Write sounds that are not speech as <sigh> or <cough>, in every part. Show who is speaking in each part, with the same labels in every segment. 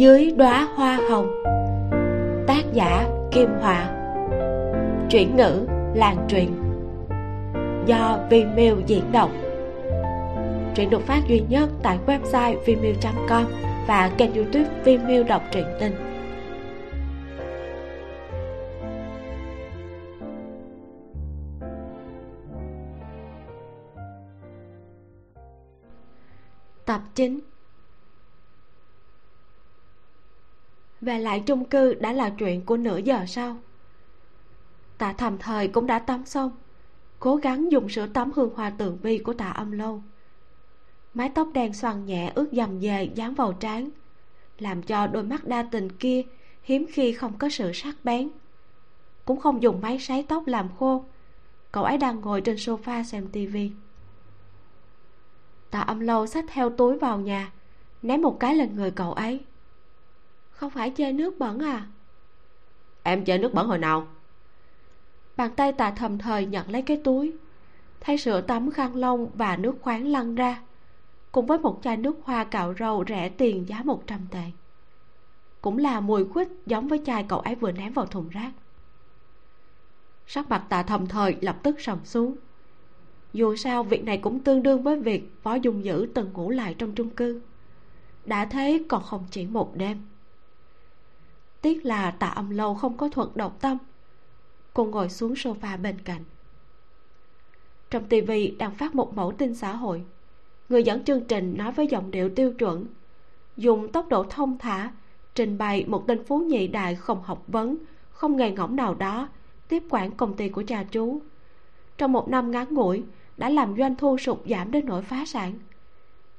Speaker 1: dưới đóa hoa hồng. Tác giả kim hòa chuyển ngữ làng truyền. Do Vimeo diễn đọc. Truyện được phát duy nhất tại website vimeo.com và kênh youtube Vimeo đọc truyện tình. Tập 9 Về lại chung cư đã là chuyện của nửa giờ sau. Tạ thầm thời cũng đã tắm xong, Cố gắng dùng sữa tắm hương hoa tường vi của tạ âm lâu. Mái tóc đen xoăn nhẹ ướt dầm về dán vào trán, Làm cho đôi mắt đa tình kia hiếm khi không có sự sắc bén. Cũng không dùng máy sấy tóc làm khô, Cậu ấy đang ngồi trên sofa xem tivi tạ âm lâu xách theo túi vào nhà, ném một cái lên người cậu ấy không phải chơi nước bẩn à?
Speaker 2: Em chơi nước bẩn hồi nào?
Speaker 1: Bàn tay tạ thầm thời nhận lấy cái túi thấy sữa tắm khăn lông và nước khoáng lăn ra cùng với một chai nước hoa cạo râu rẻ tiền giá một trăm tệ. Cũng là mùi quýt giống với chai cậu ấy vừa ném vào thùng rác. Sắc mặt tạ thầm thời lập tức sầm xuống. Dù sao việc này cũng tương đương với việc phó dung dữ từng ngủ lại trong chung cư. Đã thế còn không chỉ một đêm tiếc là tạ âm lâu không có thuận động tâm. Cô ngồi xuống sofa bên cạnh. Trong tivi đang phát một mẫu tin xã hội. Người dẫn chương trình nói với giọng điệu tiêu chuẩn, dùng tốc độ thông thả, trình bày một tên phú nhị đại không học vấn, không nghề ngỗng nào đó, tiếp quản công ty của cha chú. Trong một năm ngắn ngủi, đã làm doanh thu sụt giảm đến nỗi phá sản,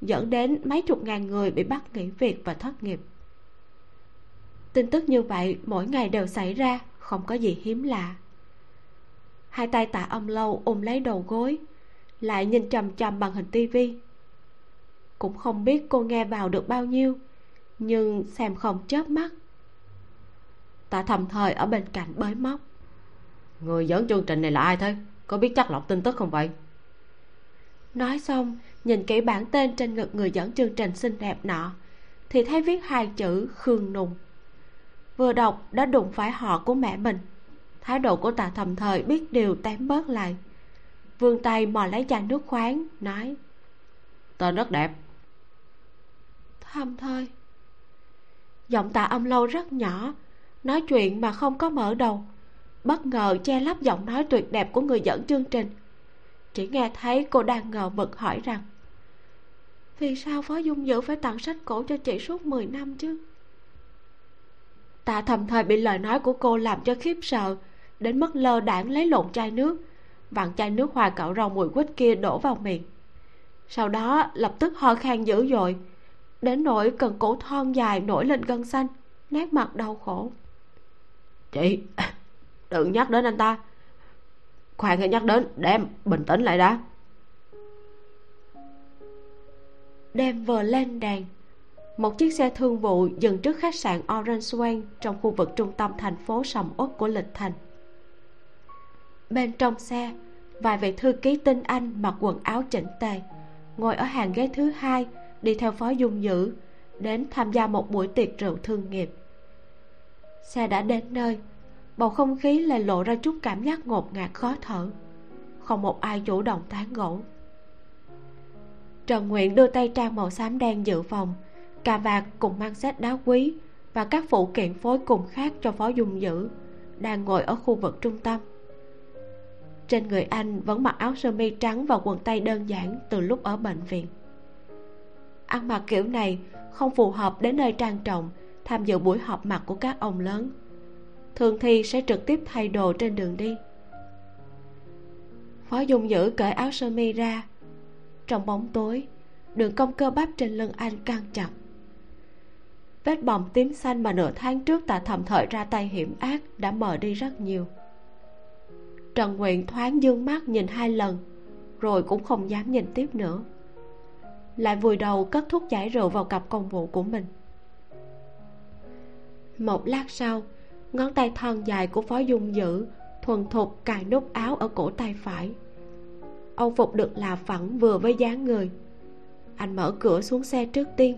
Speaker 1: dẫn đến mấy chục ngàn người bị bắt nghỉ việc và thất nghiệp tin tức như vậy mỗi ngày đều xảy ra không có gì hiếm lạ. Hai tay tạ âm lâu ôm lấy đầu gối lại nhìn chằm chằm bằng hình tivi cũng không biết cô nghe vào được bao nhiêu nhưng xem không chớp mắt. Tạ thầm thời ở bên cạnh bới móc.
Speaker 2: Người dẫn chương trình này là ai thế? Có biết chắc lọc tin tức không vậy?
Speaker 1: Nói xong nhìn kỹ bản tên trên ngực người dẫn chương trình xinh đẹp nọ thì thấy viết hai chữ khương nùng vừa đọc đã đụng phải họ của mẹ mình. Thái độ của tạ thầm thời biết điều tém bớt lại. Vươn tay mò lấy chai nước khoáng nói
Speaker 2: tên rất đẹp.
Speaker 1: Thầm thời. Giọng tạ âm lâu rất nhỏ nói chuyện mà không có mở đầu. Bất ngờ che lấp giọng nói tuyệt đẹp của người dẫn chương trình. Chỉ nghe thấy cô đang ngờ vực hỏi rằng vì sao phó dung dữ phải tặng sách cổ cho chị suốt 10 năm chứ tạ thầm thời bị lời nói của cô làm cho khiếp sợ đến mức lơ đãng lấy lộn chai nước. Vặn chai nước hoa cạo rau mùi quýt kia đổ vào miệng. Sau đó lập tức ho khan dữ dội. Đến nỗi cần cổ thon dài nổi lên gân xanh nét mặt đau khổ.
Speaker 2: Chị đừng nhắc đến anh ta. Khoan hãy nhắc đến đem bình tĩnh lại đã.
Speaker 1: Đem vừa lên đèn một chiếc xe thương vụ dừng trước khách sạn Orange Swan trong khu vực trung tâm thành phố sầm uất của lịch thành. Bên trong xe, vài vị thư ký tinh anh mặc quần áo chỉnh tề, ngồi ở hàng ghế thứ hai, đi theo phó dung dữ đến tham gia một buổi tiệc rượu thương nghiệp. Xe đã đến nơi, bầu không khí lại lộ ra chút cảm giác ngột ngạt khó thở. Không một ai chủ động tán gỗ trần nguyện đưa tay trang màu xám đen dự phòng cà vạt cùng mang xét đá quý và các phụ kiện phối cùng khác cho phó dung dữ đang ngồi ở khu vực trung tâm. Trên người anh vẫn mặc áo sơ mi trắng và quần tây đơn giản từ lúc ở bệnh viện. Ăn mặc kiểu này không phù hợp đến nơi trang trọng tham dự buổi họp mặt của các ông lớn. Thường thì sẽ trực tiếp thay đồ trên đường đi. Phó dung dữ cởi áo sơ mi ra. Trong bóng tối, đường cong cơ bắp trên lưng anh căng chặt vết bầm tím xanh mà nửa tháng trước tạ thầm thời ra tay hiểm ác đã mờ đi rất nhiều. Trần nguyện thoáng dương mắt nhìn hai lần, rồi cũng không dám nhìn tiếp nữa. Lại vùi đầu cất thuốc giải rượu vào cặp công vụ của mình. Một lát sau, ngón tay thon dài của phó dung dữ thuần thục cài nút áo ở cổ tay phải. Âu phục được là phẳng vừa với dáng người. Anh mở cửa xuống xe trước tiên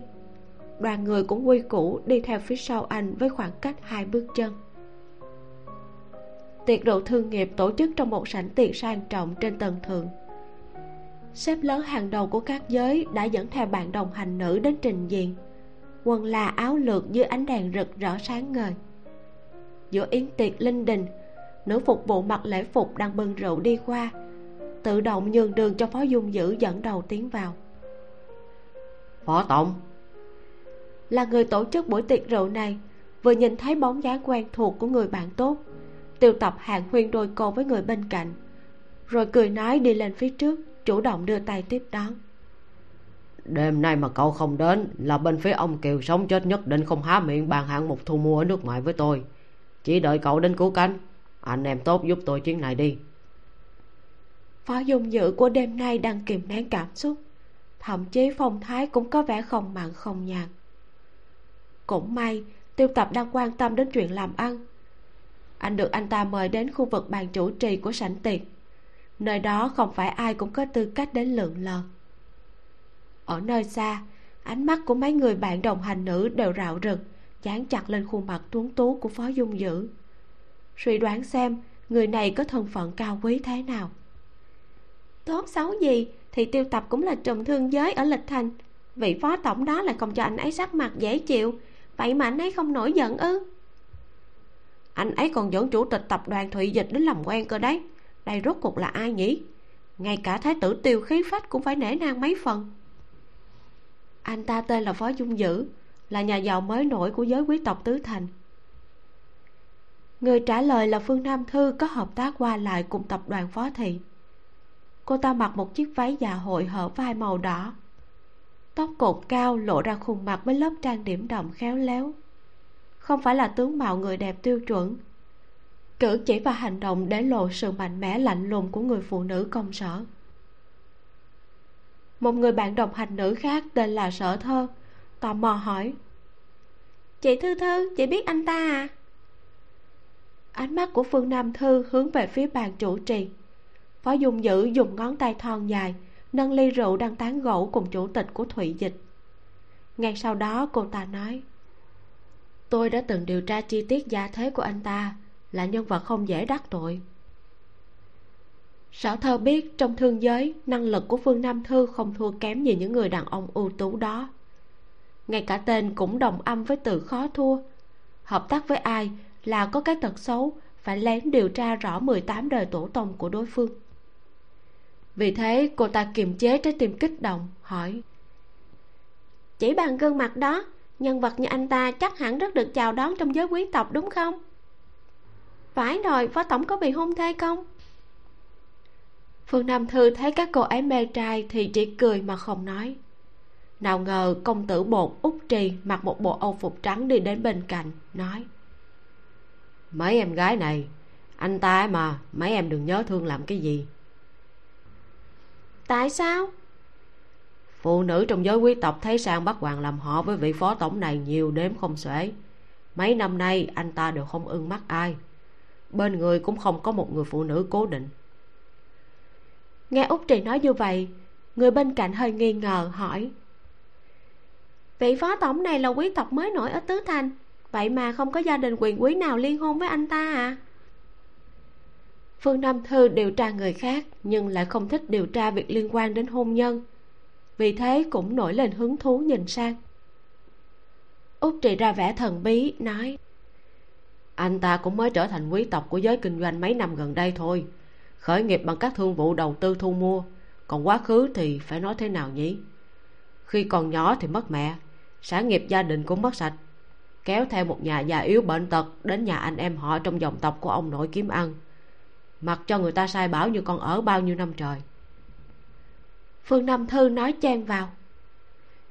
Speaker 1: đoàn người cũng quy củ đi theo phía sau anh với khoảng cách hai bước chân. Tiệc rượu thương nghiệp tổ chức trong một sảnh tiệc sang trọng trên tầng thượng. Sếp lớn hàng đầu của các giới đã dẫn theo bạn đồng hành nữ đến trình diện. Quần là áo lược dưới ánh đèn rực rỡ sáng ngời. Giữa yến tiệc linh đình, nữ phục vụ mặc lễ phục đang bưng rượu đi qua, tự động nhường đường cho phó dung dữ dẫn đầu tiến vào.
Speaker 2: Phó tổng
Speaker 1: là người tổ chức buổi tiệc rượu này vừa nhìn thấy bóng dáng quen thuộc của người bạn tốt. Tiêu tập hàng huyên đôi câu với người bên cạnh rồi cười nói đi lên phía trước chủ động đưa tay tiếp đón.
Speaker 2: Đêm nay mà cậu không đến là bên phía ông kiều sống chết nhất định không há miệng bàn hạng một thu mua ở nước ngoài với tôi. Chỉ đợi cậu đến cứu cánh. Anh em tốt giúp tôi chuyến này đi.
Speaker 1: Phó dung dự của đêm nay đang kìm nén cảm xúc. Thậm chí phong thái cũng có vẻ không mặn không nhạt cũng may, tiêu tập đang quan tâm đến chuyện làm ăn. Anh được anh ta mời đến khu vực bàn chủ trì của sảnh tiệc. Nơi đó không phải ai cũng có tư cách đến lượn lờ. Ở nơi xa, ánh mắt của mấy người bạn đồng hành nữ đều rạo rực, dán chặt lên khuôn mặt tuấn tú của phó dung dữ. Suy đoán xem, người này có thân phận cao quý thế nào. Tốt xấu gì thì tiêu tập cũng là trùm thương giới ở lịch thành. Vị phó tổng đó lại không cho anh ấy sắc mặt dễ chịu vậy mà anh ấy không nổi giận ư? Anh ấy còn dẫn chủ tịch tập đoàn thụy dịch đến làm quen cơ đấy. Đây rốt cuộc là ai nhỉ? Ngay cả thái tử tiêu khí phách cũng phải nể nang mấy phần. Anh ta tên là phó dung dữ, là nhà giàu mới nổi của giới quý tộc tứ thành. Người trả lời là phương nam thư có hợp tác qua lại cùng tập đoàn phó thị. Cô ta mặc một chiếc váy dạ hội hở vai màu đỏ tóc cột cao lộ ra khuôn mặt với lớp trang điểm đậm khéo léo. Không phải là tướng mạo người đẹp tiêu chuẩn. Cử chỉ và hành động để lộ sự mạnh mẽ lạnh lùng của người phụ nữ công sở. Một người bạn đồng hành nữ khác tên là sở thơ tò mò hỏi. Chị thư thư chị biết anh ta à? Ánh mắt của phương nam thư hướng về phía bàn chủ trì. Phó dung dữ dùng ngón tay thon dài nâng ly rượu đang tán gẫu cùng chủ tịch của thụy dịch. Ngay sau đó cô ta nói, tôi đã từng điều tra chi tiết gia thế của anh ta là nhân vật không dễ đắc tội. Sở thơ biết trong thương giới, năng lực của phương nam thư không thua kém gì những người đàn ông ưu tú đó. Ngay cả tên cũng đồng âm với từ khó thua. Hợp tác với ai là có cái tật xấu phải lén điều tra rõ 18 đời tổ tông của đối phương vì thế cô ta kiềm chế trái tim kích động hỏi. Chỉ bằng gương mặt đó nhân vật như anh ta chắc hẳn rất được chào đón trong giới quý tộc đúng không? Phải rồi phó tổng có bị hôn thê không? Phương nam thư thấy các cô ấy mê trai thì chỉ cười mà không nói. Nào ngờ công tử bột út trì mặc một bộ âu phục trắng đi đến bên cạnh nói. Mấy em gái này anh ta mà mấy em đừng nhớ thương làm cái gì tại sao? Phụ nữ trong giới quý tộc thấy sang bắt hoàng làm họ với vị phó tổng này nhiều đếm không xuể. Mấy năm nay anh ta đều không ưng mắt ai. Bên người cũng không có một người phụ nữ cố định. Nghe út trì nói như vậy người bên cạnh hơi nghi ngờ hỏi. Vị phó tổng này là quý tộc mới nổi ở tứ thành vậy mà không có gia đình quyền quý nào liên hôn với anh ta à phương nam thư điều tra người khác, nhưng lại không thích điều tra việc liên quan đến hôn nhân. Vì thế cũng nổi lên hứng thú nhìn sang. Út trì ra vẻ thần bí, nói, anh ta cũng mới trở thành quý tộc của giới kinh doanh mấy năm gần đây thôi. Khởi nghiệp bằng các thương vụ đầu tư thu mua. Còn quá khứ thì phải nói thế nào nhỉ? Khi còn nhỏ thì mất mẹ, sản nghiệp gia đình cũng mất sạch. Kéo theo một nhà già yếu bệnh tật đến nhà anh em họ trong dòng tộc của ông nội kiếm ăn mặc cho người ta sai bảo như con ở bao nhiêu năm trời. Phương nam thư nói chen vào.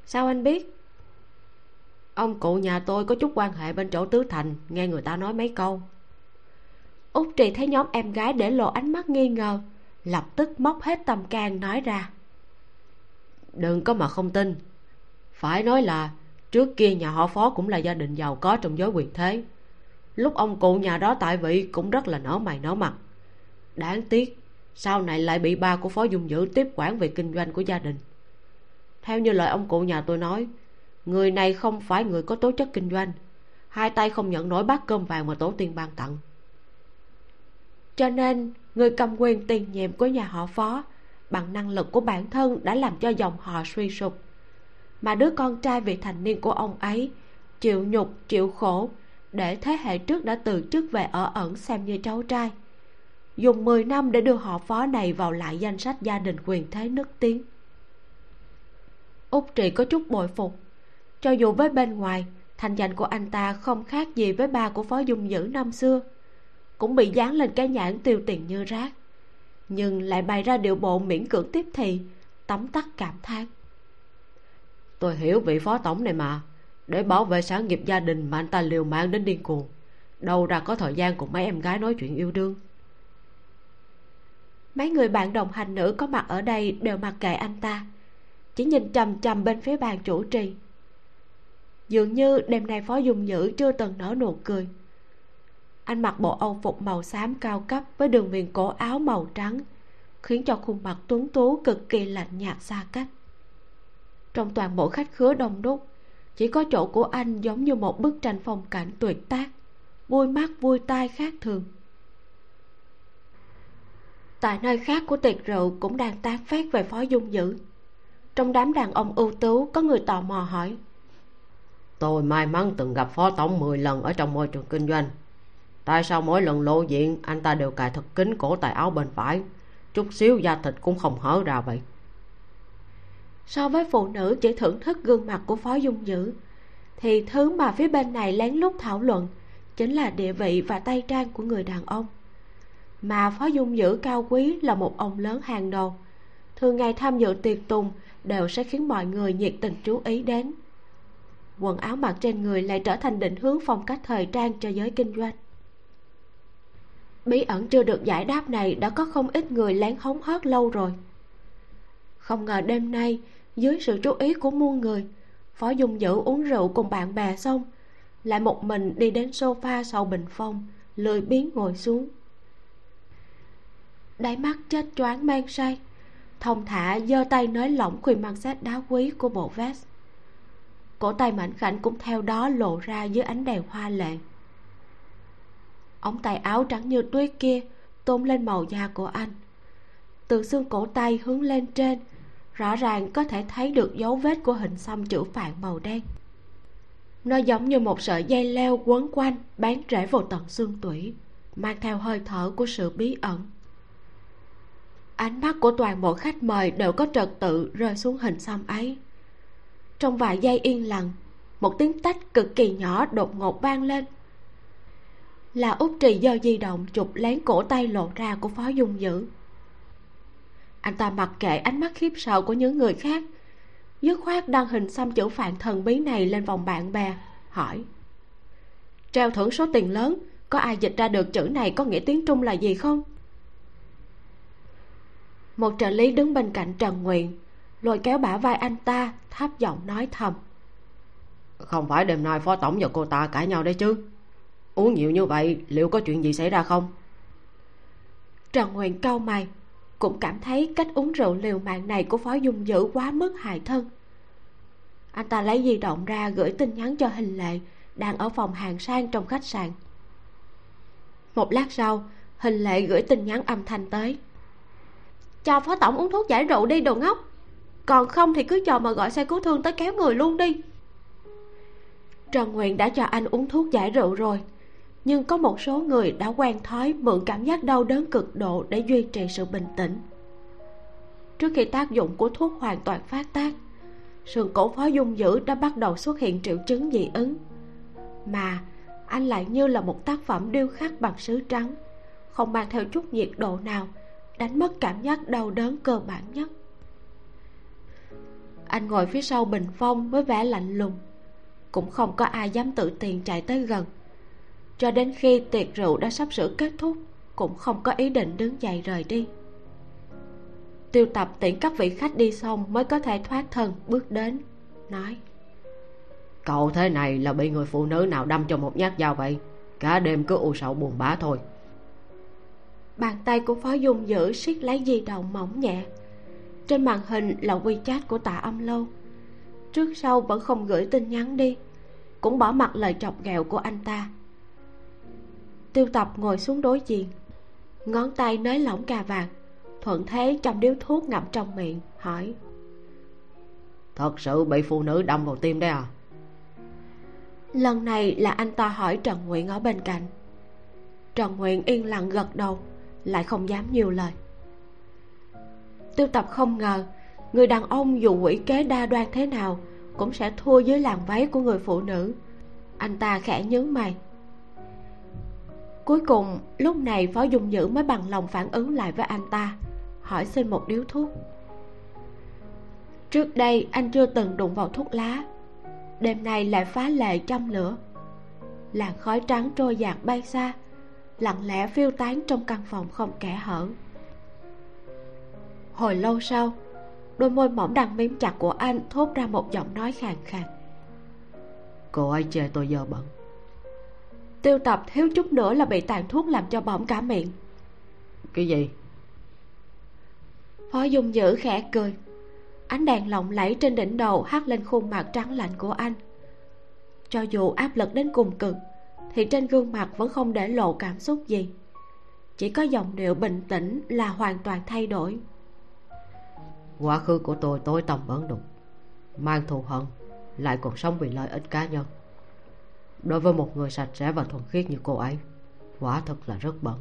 Speaker 1: Sao anh biết? Ông cụ nhà tôi có chút quan hệ bên chỗ tứ thành, nghe người ta nói mấy câu. Út trì thấy nhóm em gái để lộ ánh mắt nghi ngờ, lập tức móc hết tâm can nói ra. Đừng có mà không tin. Phải nói là trước kia nhà họ phó cũng là gia đình giàu có trong giới quyền thế. Lúc ông cụ nhà đó tại vị cũng rất là nở mày nở mặt đáng tiếc, sau này lại bị ba của phó dung dữ tiếp quản về kinh doanh của gia đình. Theo như lời ông cụ nhà tôi nói,
Speaker 2: người này không phải người có tố chất kinh doanh. Hai tay không nhận nổi bát cơm vàng mà tổ tiên ban tặng.
Speaker 1: Cho nên, người cầm quyền tiền nhiệm của nhà họ phó bằng năng lực của bản thân đã làm cho dòng họ suy sụp. Mà đứa con trai vị thành niên của ông ấy chịu nhục, chịu khổ để thế hệ trước đã từ chức về ở ẩn xem như cháu trai dùng 10 năm để đưa họ phó này vào lại danh sách gia đình quyền thế nức tiếng. Úc trị có chút bội phục. Cho dù với bên ngoài, thành danh của anh ta không khác gì với ba của phó dung dữ năm xưa. Cũng bị dán lên cái nhãn tiêu tiền như rác. Nhưng lại bày ra điệu bộ miễn cưỡng tiếp thị, tấm tắc cảm thán.
Speaker 2: Tôi hiểu vị phó tổng này mà. Để bảo vệ sản nghiệp gia đình mà anh ta liều mạng đến điên cuồng. Đâu ra có thời gian cùng mấy em gái nói chuyện yêu đương
Speaker 1: mấy người bạn đồng hành nữ có mặt ở đây đều mặc kệ anh ta. Chỉ nhìn chằm chằm bên phía bàn chủ trì. Dường như đêm nay phó dung nhữ chưa từng nở nụ cười. Anh mặc bộ âu phục màu xám cao cấp với đường viền cổ áo màu trắng, khiến cho khuôn mặt tuấn tú cực kỳ lạnh nhạt xa cách. Trong toàn bộ khách khứa đông đúc, chỉ có chỗ của anh giống như một bức tranh phong cảnh tuyệt tác, vui mắt vui tai khác thường tại nơi khác của tiệc rượu cũng đang tán phát về phó dung dữ. Trong đám đàn ông ưu tú có người tò mò hỏi.
Speaker 2: Tôi may mắn từng gặp phó tổng 10 lần ở trong môi trường kinh doanh. Tại sao mỗi lần lộ diện anh ta đều cài thật kín cổ tay áo bên phải? Chút xíu da thịt cũng không hở ra vậy.
Speaker 1: So với phụ nữ chỉ thưởng thức gương mặt của phó dung dữ thì thứ mà phía bên này lén lút thảo luận chính là địa vị và tay trang của người đàn ông mà phó dung dữ cao quý là một ông lớn hàng đầu. Thường ngày tham dự tiệc tùng đều sẽ khiến mọi người nhiệt tình chú ý đến. Quần áo mặc trên người lại trở thành định hướng phong cách thời trang cho giới kinh doanh. Bí ẩn chưa được giải đáp này đã có không ít người lén hóng hớt lâu rồi. Không ngờ đêm nay, dưới sự chú ý của muôn người, phó dung dữ uống rượu cùng bạn bè xong, lại một mình đi đến sofa sau bình phong, lười biếng ngồi xuống đáy mắt chết choáng men say. Thông thả giơ tay nới lỏng khuyên mang sát đá quý của bộ vest. Cổ tay mảnh khảnh cũng theo đó lộ ra dưới ánh đèn hoa lệ. Ống tay áo trắng như tuyết kia tôn lên màu da của anh. Từ xương cổ tay hướng lên trên, rõ ràng có thể thấy được dấu vết của hình xăm chữ phạn màu đen. Nó giống như một sợi dây leo quấn quanh bán rễ vào tận xương tủy, mang theo hơi thở của sự bí ẩn ánh mắt của toàn bộ khách mời đều có trật tự rơi xuống hình xăm ấy. Trong vài giây yên lặng, một tiếng tách cực kỳ nhỏ đột ngột vang lên. Là út trì do di động chụp lén cổ tay lộ ra của phó dung dữ. Anh ta mặc kệ ánh mắt khiếp sợ của những người khác. Dứt khoát đăng hình xăm chữ phạn thần bí này lên vòng bạn bè, hỏi. Treo thưởng số tiền lớn, có ai dịch ra được chữ này có nghĩa tiếng trung là gì không? Một trợ lý đứng bên cạnh trần nguyện lôi kéo bả vai anh ta thấp giọng nói thầm.
Speaker 2: Không phải đêm nay phó tổng và cô ta cãi nhau đấy chứ? Uống nhiều như vậy liệu có chuyện gì xảy ra không?
Speaker 1: Trần nguyện cau mày cũng cảm thấy cách uống rượu liều mạng này của phó dung dữ quá mức hại thân. Anh ta lấy di động ra gửi tin nhắn cho hình lệ đang ở phòng hàng sang trong khách sạn. Một lát sau hình lệ gửi tin nhắn âm thanh tới cho phó tổng uống thuốc giải rượu đi, đồ ngốc. Còn không thì cứ chờ mà gọi xe cứu thương tới kéo người luôn đi. Trần nguyện đã cho anh uống thuốc giải rượu rồi, nhưng có một số người đã quen thói mượn cảm giác đau đớn cực độ để duy trì sự bình tĩnh. Trước khi tác dụng của thuốc hoàn toàn phát tác, sườn cổ phó dung dữ đã bắt đầu xuất hiện triệu chứng dị ứng. Mà anh lại như là một tác phẩm điêu khắc bằng sứ trắng, không mang theo chút nhiệt độ nào đánh mất cảm giác đau đớn cơ bản nhất. Anh ngồi phía sau bình phong với vẻ lạnh lùng. Cũng không có ai dám tự tiền chạy tới gần. Cho đến khi tiệc rượu đã sắp sửa kết thúc, cũng không có ý định đứng dậy rời đi. Tiêu tập tiễn các vị khách đi xong mới có thể thoát thân bước đến, nói.
Speaker 2: Cậu thế này là bị người phụ nữ nào đâm cho một nhát dao vậy? Cả đêm cứ u sầu buồn bã thôi
Speaker 1: bàn tay của phó dung giữ siết lấy di động mỏng nhẹ. Trên màn hình là wechat của tạ âm lâu. Trước sau vẫn không gửi tin nhắn đi cũng bỏ mặt lời chọc ghẹo của anh ta. Tiêu tập ngồi xuống đối diện ngón tay nới lỏng cà vạt thuận thế trong điếu thuốc ngậm trong miệng hỏi.
Speaker 2: Thật sự bị phụ nữ đâm vào tim đấy à?
Speaker 1: Lần này là anh ta hỏi trần nguyện ở bên cạnh. Trần nguyện yên lặng gật đầu lại không dám nhiều lời. Tiêu tập không ngờ, người đàn ông dù quỷ kế đa đoan thế nào cũng sẽ thua dưới làn váy của người phụ nữ. Anh ta khẽ nhớ mày. Cuối cùng, lúc này phó dung nhữ mới bằng lòng phản ứng lại với anh ta, hỏi xin một điếu thuốc. Trước đây, anh chưa từng đụng vào thuốc lá. Đêm nay lại phá lệ trong lửa. Làn khói trắng trôi dạt bay xa lặng lẽ phiêu tán trong căn phòng không kẻ hở. Hồi lâu sau đôi môi mỏng đang mím chặt của anh thốt ra một giọng nói khàn khàn.
Speaker 2: Cô ấy chê tôi giờ bận
Speaker 1: tiêu tập thiếu chút nữa là bị tàn thuốc làm cho bỏng cả miệng.
Speaker 2: Cái gì?
Speaker 1: Phó dung dữ khẽ cười. Ánh đèn lộng lẫy trên đỉnh đầu hắt lên khuôn mặt trắng lạnh của anh. Cho dù áp lực đến cùng cực thì trên gương mặt vẫn không để lộ cảm xúc gì. Chỉ có giọng điệu bình tĩnh là hoàn toàn thay đổi.
Speaker 2: Quá khứ của tôi tối tăm bẩn đục mang thù hận lại còn sống vì lợi ích cá nhân. Đối với một người sạch sẽ và thuần khiết như cô ấy quả thật là rất bẩn.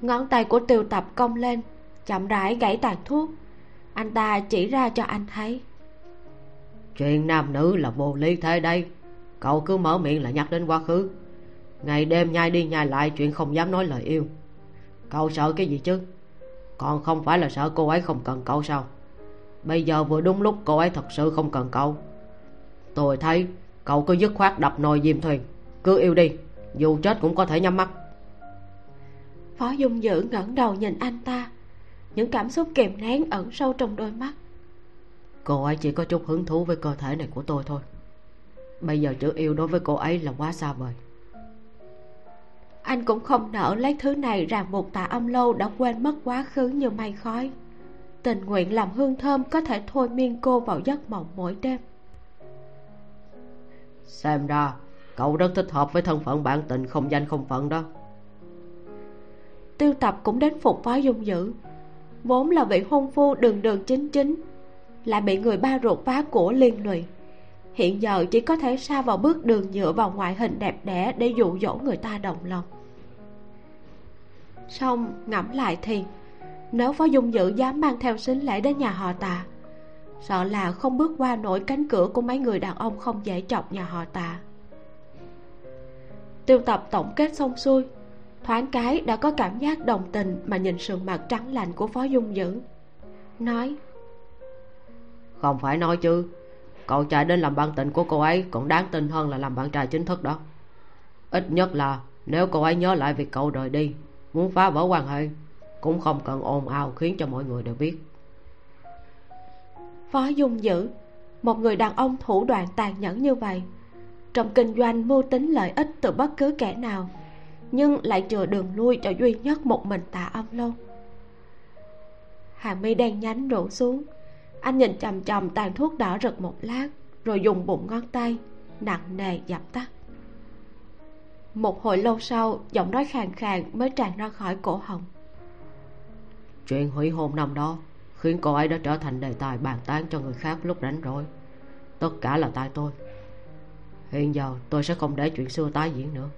Speaker 1: Ngón tay của tiêu tập cong lên chậm rãi gãy tàn thuốc. Anh ta chỉ ra cho anh thấy.
Speaker 2: Chuyện nam nữ là vô lý thế đây cậu cứ mở miệng là nhắc đến quá khứ. Ngày đêm nhai đi nhai lại chuyện không dám nói lời yêu. Cậu sợ cái gì chứ? Còn không phải là sợ cô ấy không cần cậu sao? Bây giờ vừa đúng lúc cô ấy thật sự không cần cậu. Tôi thấy cậu cứ dứt khoát đập nồi diêm thuyền. Cứ yêu đi dù chết cũng có thể nhắm mắt.
Speaker 1: Phó dung dữ ngẩng đầu nhìn anh ta. Những cảm xúc kìm nén ẩn sâu trong đôi mắt.
Speaker 2: Cô ấy chỉ có chút hứng thú với cơ thể này của tôi thôi bây giờ chữ yêu đối với cô ấy là quá xa vời.
Speaker 1: Anh cũng không nỡ lấy thứ này ràng buộc tạ âm lâu đã quên mất quá khứ như mây khói. Tình nguyện làm hương thơm có thể thôi miên cô vào giấc mộng mỗi đêm.
Speaker 2: Xem ra cậu rất thích hợp với thân phận bản tình không danh không phận đó.
Speaker 1: Tiêu tập cũng đến phục phó dung dữ. Vốn là vị hôn phu đường đường chính chính lại bị người ba ruột phá của liên lụy hiện giờ chỉ có thể sa vào bước đường dựa vào ngoại hình đẹp đẽ để dụ dỗ người ta đồng lòng. Xong, ngẫm lại thì, nếu phó dung dữ dám mang theo xính lễ đến nhà họ tạ, sợ là không bước qua nổi cánh cửa của mấy người đàn ông không dễ chọc nhà họ tạ. Tiêu tập tổng kết xong xuôi, thoáng cái đã có cảm giác đồng tình mà nhìn sườn mặt trắng lạnh của phó dung dữ nói,
Speaker 2: không phải nói chứ cậu trai đến làm bạn tình của cô ấy còn đáng tin hơn là làm bạn trai chính thức đó. Ít nhất là nếu cô ấy nhớ lại việc cậu rời đi, muốn phá vỡ quan hệ cũng không cần ồn ào khiến cho mọi người đều biết.
Speaker 1: Phó dung dữ, một người đàn ông thủ đoạn tàn nhẫn như vậy, trong kinh doanh mưu tính lợi ích từ bất cứ kẻ nào, nhưng lại chừa đường lui cho duy nhất một mình tạ âm lâu hàng mi đen nhánh đổ xuống anh nhìn chằm chằm tàn thuốc đỏ rực một lát rồi dùng bụng ngón tay nặng nề dập tắt. Một hồi lâu sau giọng nói khàn khàn mới tràn ra khỏi cổ họng.
Speaker 2: Chuyện hủy hôn năm đó khiến cô ấy đã trở thành đề tài bàn tán cho người khác lúc rảnh rỗi. Tất cả là tại tôi. Hiện giờ tôi sẽ không để chuyện xưa tái diễn nữa.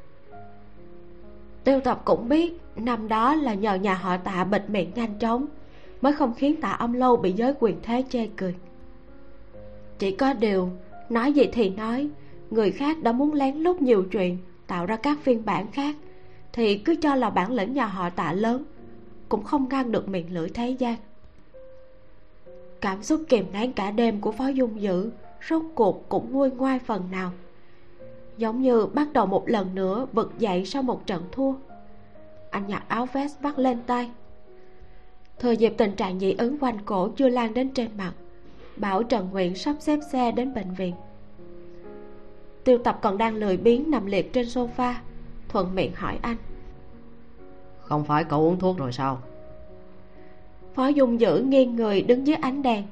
Speaker 1: Tiêu tập cũng biết năm đó là nhờ nhà họ tạ bịt miệng nhanh chóng mới không khiến tạ âm lâu bị giới quyền thế chê cười. Chỉ có điều, nói gì thì nói, người khác đã muốn lén lút nhiều chuyện, tạo ra các phiên bản khác, thì cứ cho là bản lĩnh nhà họ tạ lớn, cũng không ngăn được miệng lưỡi thế gian. Cảm xúc kìm nén cả đêm của phó dung dữ rốt cuộc cũng nguôi ngoai phần nào. Giống như bắt đầu một lần nữa vực dậy sau một trận thua. Anh nhặt áo vest vắt lên tay thừa dịp tình trạng dị ứng quanh cổ chưa lan đến trên mặt bảo trần nguyện sắp xếp xe đến bệnh viện. Tiêu tập còn đang lười biếng nằm liệt trên sofa thuận miệng hỏi anh.
Speaker 2: Không phải cậu uống thuốc rồi sao?
Speaker 1: Phó dung dữ nghiêng người đứng dưới ánh đèn.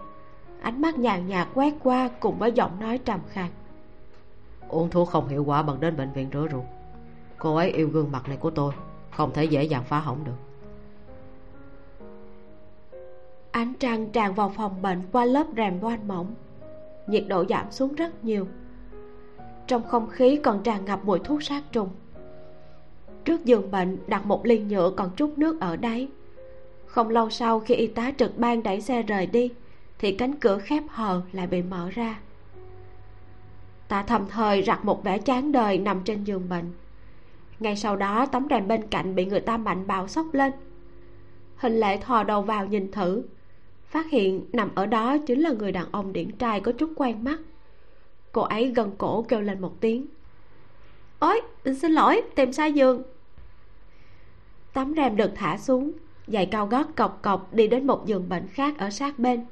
Speaker 1: Ánh mắt nhàn nhạt quét qua cùng với giọng nói trầm khàn.
Speaker 2: Uống thuốc không hiệu quả bằng đến bệnh viện rửa ruột. Cô ấy yêu gương mặt này của tôi không thể dễ dàng phá hỏng được
Speaker 1: ánh trăng tràn vào phòng bệnh qua lớp rèm voan mỏng. Nhiệt độ giảm xuống rất nhiều. Trong không khí còn tràn ngập mùi thuốc sát trùng. Trước giường bệnh, đặt một ly nhựa còn chút nước ở đáy. Không lâu sau khi y tá trực ban đẩy xe rời đi, thì cánh cửa khép hờ lại bị mở ra. Tạ thầm thời rặt một vẻ chán đời nằm trên giường bệnh. Ngay sau đó, tấm rèm bên cạnh bị người ta mạnh bạo xốc lên. Hình lệ thò đầu vào nhìn thử phát hiện nằm ở đó chính là người đàn ông điển trai có chút quen mắt. Cô ấy gần cổ kêu lên một tiếng. Ôi, xin lỗi, tìm sai giường. Tấm rèm được thả xuống, giày cao gót cọc cọc đi đến một giường bệnh khác ở sát bên.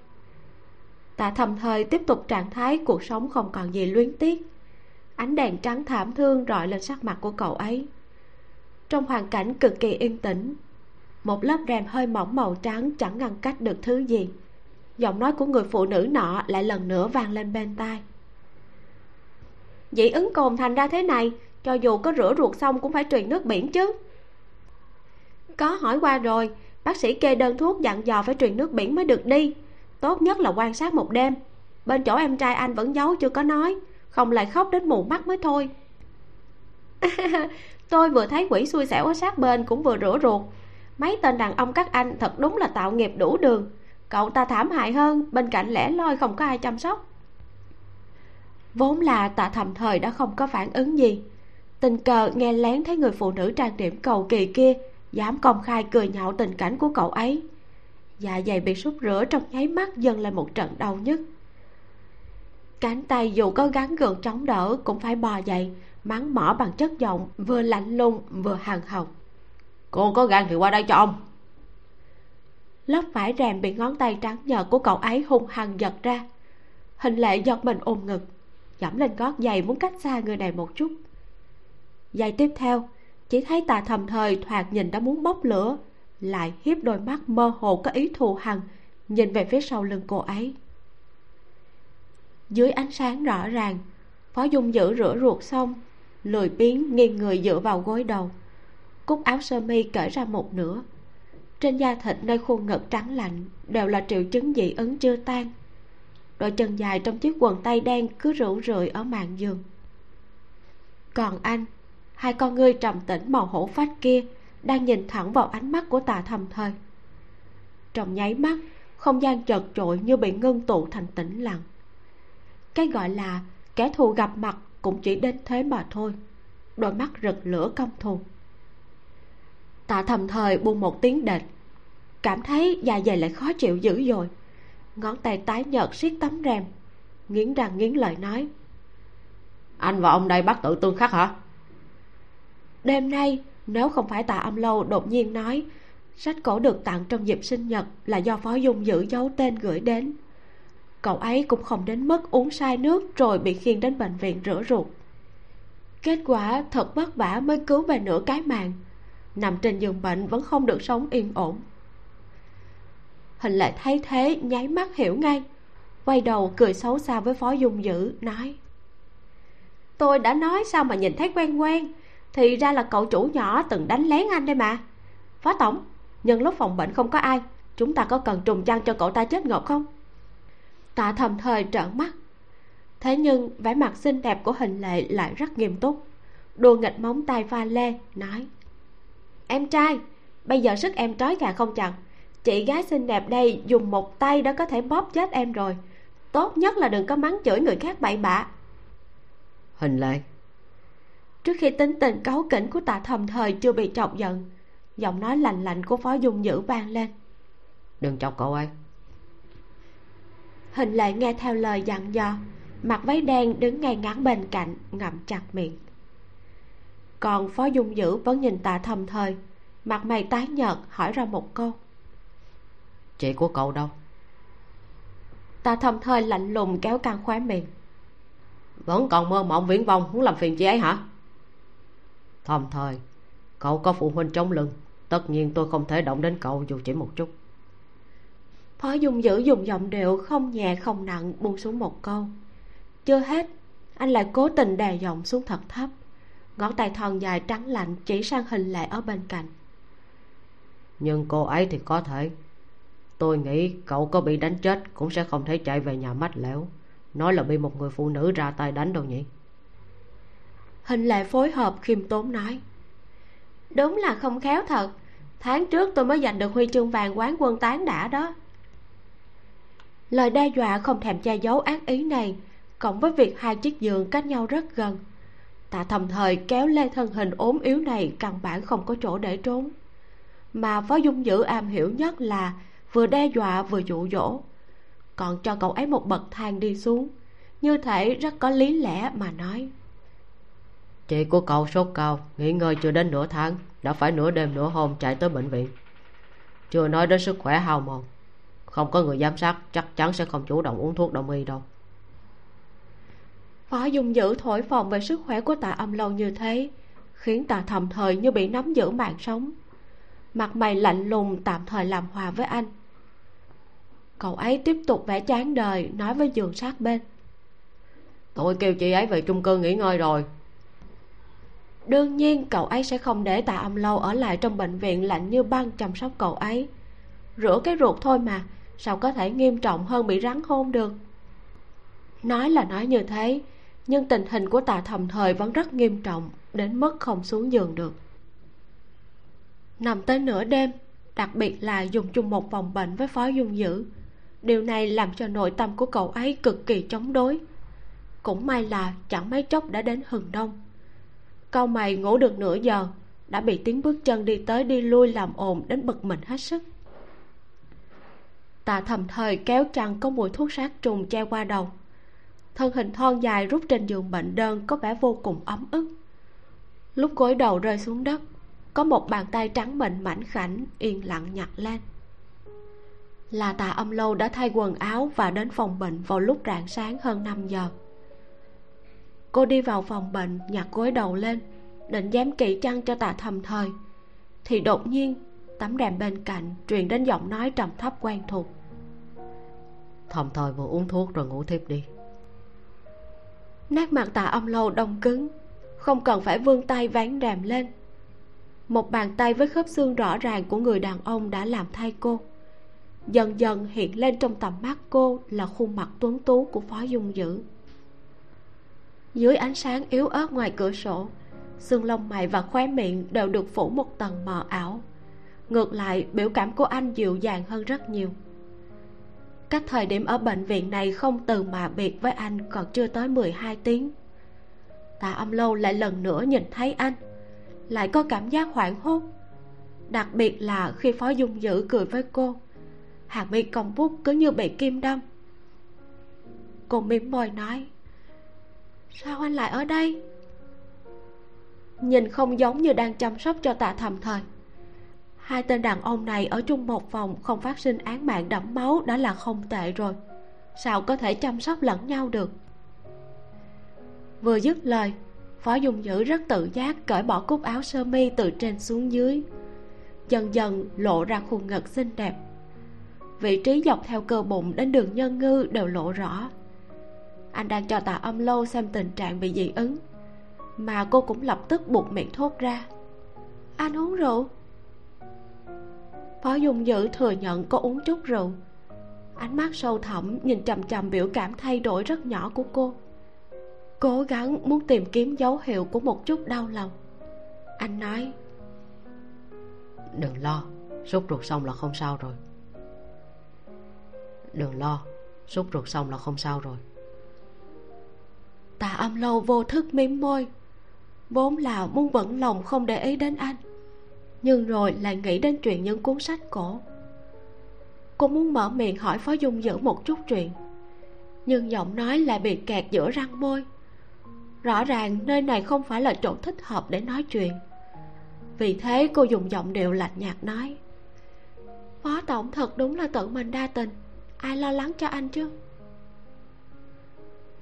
Speaker 1: Tạ thầm thời tiếp tục trạng thái cuộc sống không còn gì luyến tiếc. Ánh đèn trắng thảm thương rọi lên sắc mặt của cậu ấy. Trong hoàn cảnh cực kỳ yên tĩnh một lớp rèm hơi mỏng màu trắng chẳng ngăn cách được thứ gì. Giọng nói của người phụ nữ nọ lại lần nữa vang lên bên tai. Dị ứng cồn thành ra thế này, cho dù có rửa ruột xong cũng phải truyền nước biển chứ. Có hỏi qua rồi, bác sĩ kê đơn thuốc dặn dò phải truyền nước biển mới được đi. Tốt nhất là quan sát một đêm. Bên chỗ em trai anh vẫn giấu chưa có nói, không lại khóc đến mù mắt mới thôi. <laughs> Tôi vừa thấy quỷ xui xẻo ở sát bên cũng vừa rửa ruột mấy tên đàn ông các anh thật đúng là tạo nghiệp đủ đường. Cậu ta thảm hại hơn, bên cạnh lẻ loi không có ai chăm sóc. Vốn là tạ thầm thời đã không có phản ứng gì. Tình cờ nghe lén thấy người phụ nữ trang điểm cầu kỳ kia, dám công khai cười nhạo tình cảnh của cậu ấy. Dạ dày bị sút rửa trong nháy mắt dâng lên một trận đau nhức. Cánh tay dù có gắn gượng chống đỡ cũng phải bò dậy, mắng mỏ bằng chất giọng, vừa lạnh lùng, vừa hằn học
Speaker 2: cô có gan thì qua đây cho ông.
Speaker 1: Lớp vải rèm bị ngón tay trắng nhợt của cậu ấy hung hăng giật ra. Hình lệ giật mình ôm ngực dẫm lên gót giày muốn cách xa người này một chút. Giây tiếp theo, chỉ thấy tà thầm thời thoạt nhìn đã muốn bốc lửa, lại hiếp đôi mắt mơ hồ có ý thù hằn, nhìn về phía sau lưng cô ấy. Dưới ánh sáng rõ ràng, phó dung giữ rửa ruột xong, lười biếng nghiêng người dựa vào gối đầu cúc áo sơ mi cởi ra một nửa. Trên da thịt nơi khuôn ngực trắng lạnh đều là triệu chứng dị ứng chưa tan. Đôi chân dài trong chiếc quần tây đen cứ rủ rượi ở màn giường. Còn anh, hai con ngươi trầm tĩnh màu hổ phách kia đang nhìn thẳng vào ánh mắt của tà thầm thời. Trong nháy mắt, không gian chật trội như bị ngưng tụ thành tĩnh lặng. Cái gọi là kẻ thù gặp mặt cũng chỉ đến thế mà thôi. Đôi mắt rực lửa căm thù tạ thầm thời buông một tiếng đệt cảm thấy dạ dày lại khó chịu dữ dội. Ngón tay tái nhợt siết tấm rèm nghiến răng nghiến lợi nói.
Speaker 2: Anh và ông đây bắt tự tương khắc hả?
Speaker 1: Đêm nay nếu không phải tạ âm lâu đột nhiên nói sách cổ được tặng trong dịp sinh nhật là do phó dung giữ dấu tên gửi đến. Cậu ấy cũng không đến mức uống sai nước rồi bị khiêng đến bệnh viện rửa ruột. Kết quả thật vất vả mới cứu về nửa cái mạng nằm trên giường bệnh vẫn không được sống yên ổn. Hình lệ thấy thế, nháy mắt hiểu ngay. Quay đầu cười xấu xa với phó dung dữ, nói, tôi đã nói sao mà nhìn thấy quen quen? Thì ra là cậu chủ nhỏ từng đánh lén anh đây mà. Phó tổng, nhân lúc phòng bệnh không có ai, chúng ta có cần trùng chăn cho cậu ta chết ngộp không? Tạ thầm thời trợn mắt. Thế nhưng, vẻ mặt xinh đẹp của hình lệ lại rất nghiêm túc. Đùa nghịch móng tay pha lê, nói em trai bây giờ sức em trói gà không chặt. Chị gái xinh đẹp đây dùng một tay đã có thể bóp chết em rồi. Tốt nhất là đừng có mắng chửi người khác bậy bạ.
Speaker 2: Hình lệ
Speaker 1: trước khi tính tình cáu kỉnh của tạ thầm thời chưa bị chọc giận giọng nói lạnh lạnh của phó dung dữ vang lên.
Speaker 2: Đừng chọc cậu ấy.
Speaker 1: Hình lệ nghe theo lời dặn dò mặc váy đen đứng ngay ngắn bên cạnh ngậm chặt miệng còn phó dung dữ vẫn nhìn tạ thầm thời mặt mày tái nhợt hỏi ra một câu.
Speaker 2: Chị của cậu đâu?
Speaker 1: Tạ thầm thời lạnh lùng kéo căng khóe miệng.
Speaker 2: Vẫn còn mơ mộng viễn vông muốn làm phiền chị ấy hả? Thầm thời cậu có phụ huynh chống lưng tất nhiên tôi không thể động đến cậu dù chỉ một chút.
Speaker 1: Phó dung dữ dùng giọng điệu không nhẹ không nặng buông xuống một câu. Chưa hết anh lại cố tình đè giọng xuống thật thấp ngón tay thon dài trắng lạnh chỉ sang hình lệ ở bên cạnh.
Speaker 2: Nhưng cô ấy thì có thể. Tôi nghĩ cậu có bị đánh chết cũng sẽ không thể chạy về nhà mách lẻo. Nói là bị một người phụ nữ ra tay đánh đâu nhỉ?
Speaker 1: Hình lệ phối hợp khiêm tốn nói. Đúng là không khéo thật. Tháng trước tôi mới giành được huy chương vàng quán quân tán đã đó. Lời đe dọa không thèm che giấu ác ý này. Cộng với việc hai chiếc giường cách nhau rất gần tạ thầm thời kéo lê thân hình ốm yếu này căn bản không có chỗ để trốn. Mà phó dung dữ am hiểu nhất là vừa đe dọa vừa dụ dỗ. Còn cho cậu ấy một bậc thang đi xuống, như thể rất có lý lẽ mà nói.
Speaker 2: Chị của cậu sốt cao, nghỉ ngơi chưa đến nửa tháng, đã phải nửa đêm nửa hôm chạy tới bệnh viện. Chưa nói đến sức khỏe hao mòn, không có người giám sát, chắc chắn sẽ không chủ động uống thuốc đông y đâu
Speaker 1: phó dung dữ thổi phồng về sức khỏe của tạ âm lâu như thế khiến tạ thầm thời như bị nắm giữ mạng sống. Mặt mày lạnh lùng tạm thời làm hòa với anh. Cậu ấy tiếp tục vẽ chán đời nói với giường sát bên.
Speaker 2: Tôi kêu chị ấy về chung cư nghỉ ngơi rồi.
Speaker 1: Đương nhiên cậu ấy sẽ không để tạ âm lâu ở lại trong bệnh viện lạnh như băng chăm sóc cậu ấy. Rửa cái ruột thôi mà sao có thể nghiêm trọng hơn bị rắn hôn được? Nói là nói như thế nhưng tình hình của tạ thầm thời vẫn rất nghiêm trọng, đến mức không xuống giường được. Nằm tới nửa đêm, đặc biệt là dùng chung một phòng bệnh với phó dung dữ. Điều này làm cho nội tâm của cậu ấy cực kỳ chống đối. Cũng may là chẳng mấy chốc đã đến hừng đông. Cao mày ngủ được nửa giờ, đã bị tiếng bước chân đi tới đi lui làm ồn đến bực mình hết sức. Tạ thầm thời kéo chăn có mùi thuốc sát trùng che qua đầu thân hình thon dài rút trên giường bệnh đơn có vẻ vô cùng ấm ức. Lúc gối đầu rơi xuống đất, có một bàn tay trắng mịn mảnh khảnh yên lặng nhặt lên. Là tạ âm lâu đã thay quần áo và đến phòng bệnh vào lúc rạng sáng hơn 5 giờ. Cô đi vào phòng bệnh, nhặt gối đầu lên, định dám kỹ chăn cho tạ thầm thời, thì đột nhiên, tấm đèn bên cạnh truyền đến giọng nói trầm thấp quen thuộc.
Speaker 2: Thầm thời vừa uống thuốc rồi ngủ thiếp đi
Speaker 1: nét mặt tạ ông lâu đông cứng, không cần phải vươn tay ván rèm lên. Một bàn tay với khớp xương rõ ràng của người đàn ông đã làm thay cô. Dần dần hiện lên trong tầm mắt cô là khuôn mặt tuấn tú của phó dung dữ. Dưới ánh sáng yếu ớt ngoài cửa sổ, xương lông mày và khóe miệng đều được phủ một tầng mờ ảo. Ngược lại, biểu cảm của anh dịu dàng hơn rất nhiều cách thời điểm ở bệnh viện này không từ mà biệt với anh, còn chưa tới 12 tiếng. Tạ âm lâu lại lần nữa nhìn thấy anh, lại có cảm giác hoảng hốt. Đặc biệt là khi phó dung dữ cười với cô hàng mi cong bút cứ như bị kim đâm. Cô mím môi nói, sao anh lại ở đây? Nhìn không giống như đang chăm sóc cho tạ thầm thời hai tên đàn ông này ở chung một phòng, không phát sinh án mạng đẫm máu đã là không tệ rồi. Sao có thể chăm sóc lẫn nhau được? Vừa dứt lời, phó dung dữ rất tự giác cởi bỏ cúc áo sơ mi từ trên xuống dưới. Dần dần lộ ra khuôn ngực xinh đẹp. Vị trí dọc theo cơ bụng đến đường nhân ngư đều lộ rõ. Anh đang cho tạ âm lâu xem tình trạng bị dị ứng, mà cô cũng lập tức buộc miệng thốt ra. Anh uống rượu? Phó dung dữ thừa nhận có uống chút rượu. Ánh mắt sâu thẳm nhìn chằm chằm biểu cảm thay đổi rất nhỏ của cô. Cố gắng muốn tìm kiếm dấu hiệu của một chút đau lòng. Anh nói
Speaker 2: đừng lo sốt ruột xong là không sao rồi. Đừng lo sốt ruột xong là không sao rồi.
Speaker 1: Tạ âm lâu vô thức mím môi vốn là muốn vẫn lòng không để ý đến anh nhưng rồi lại nghĩ đến chuyện những cuốn sách cổ. Cô muốn mở miệng hỏi phó dung dữ một chút chuyện, nhưng giọng nói lại bị kẹt giữa răng môi. Rõ ràng nơi này không phải là chỗ thích hợp để nói chuyện. Vì thế cô dùng giọng điệu lạnh nhạt nói, phó tổng thật đúng là tự mình đa tình, ai lo lắng cho anh chứ?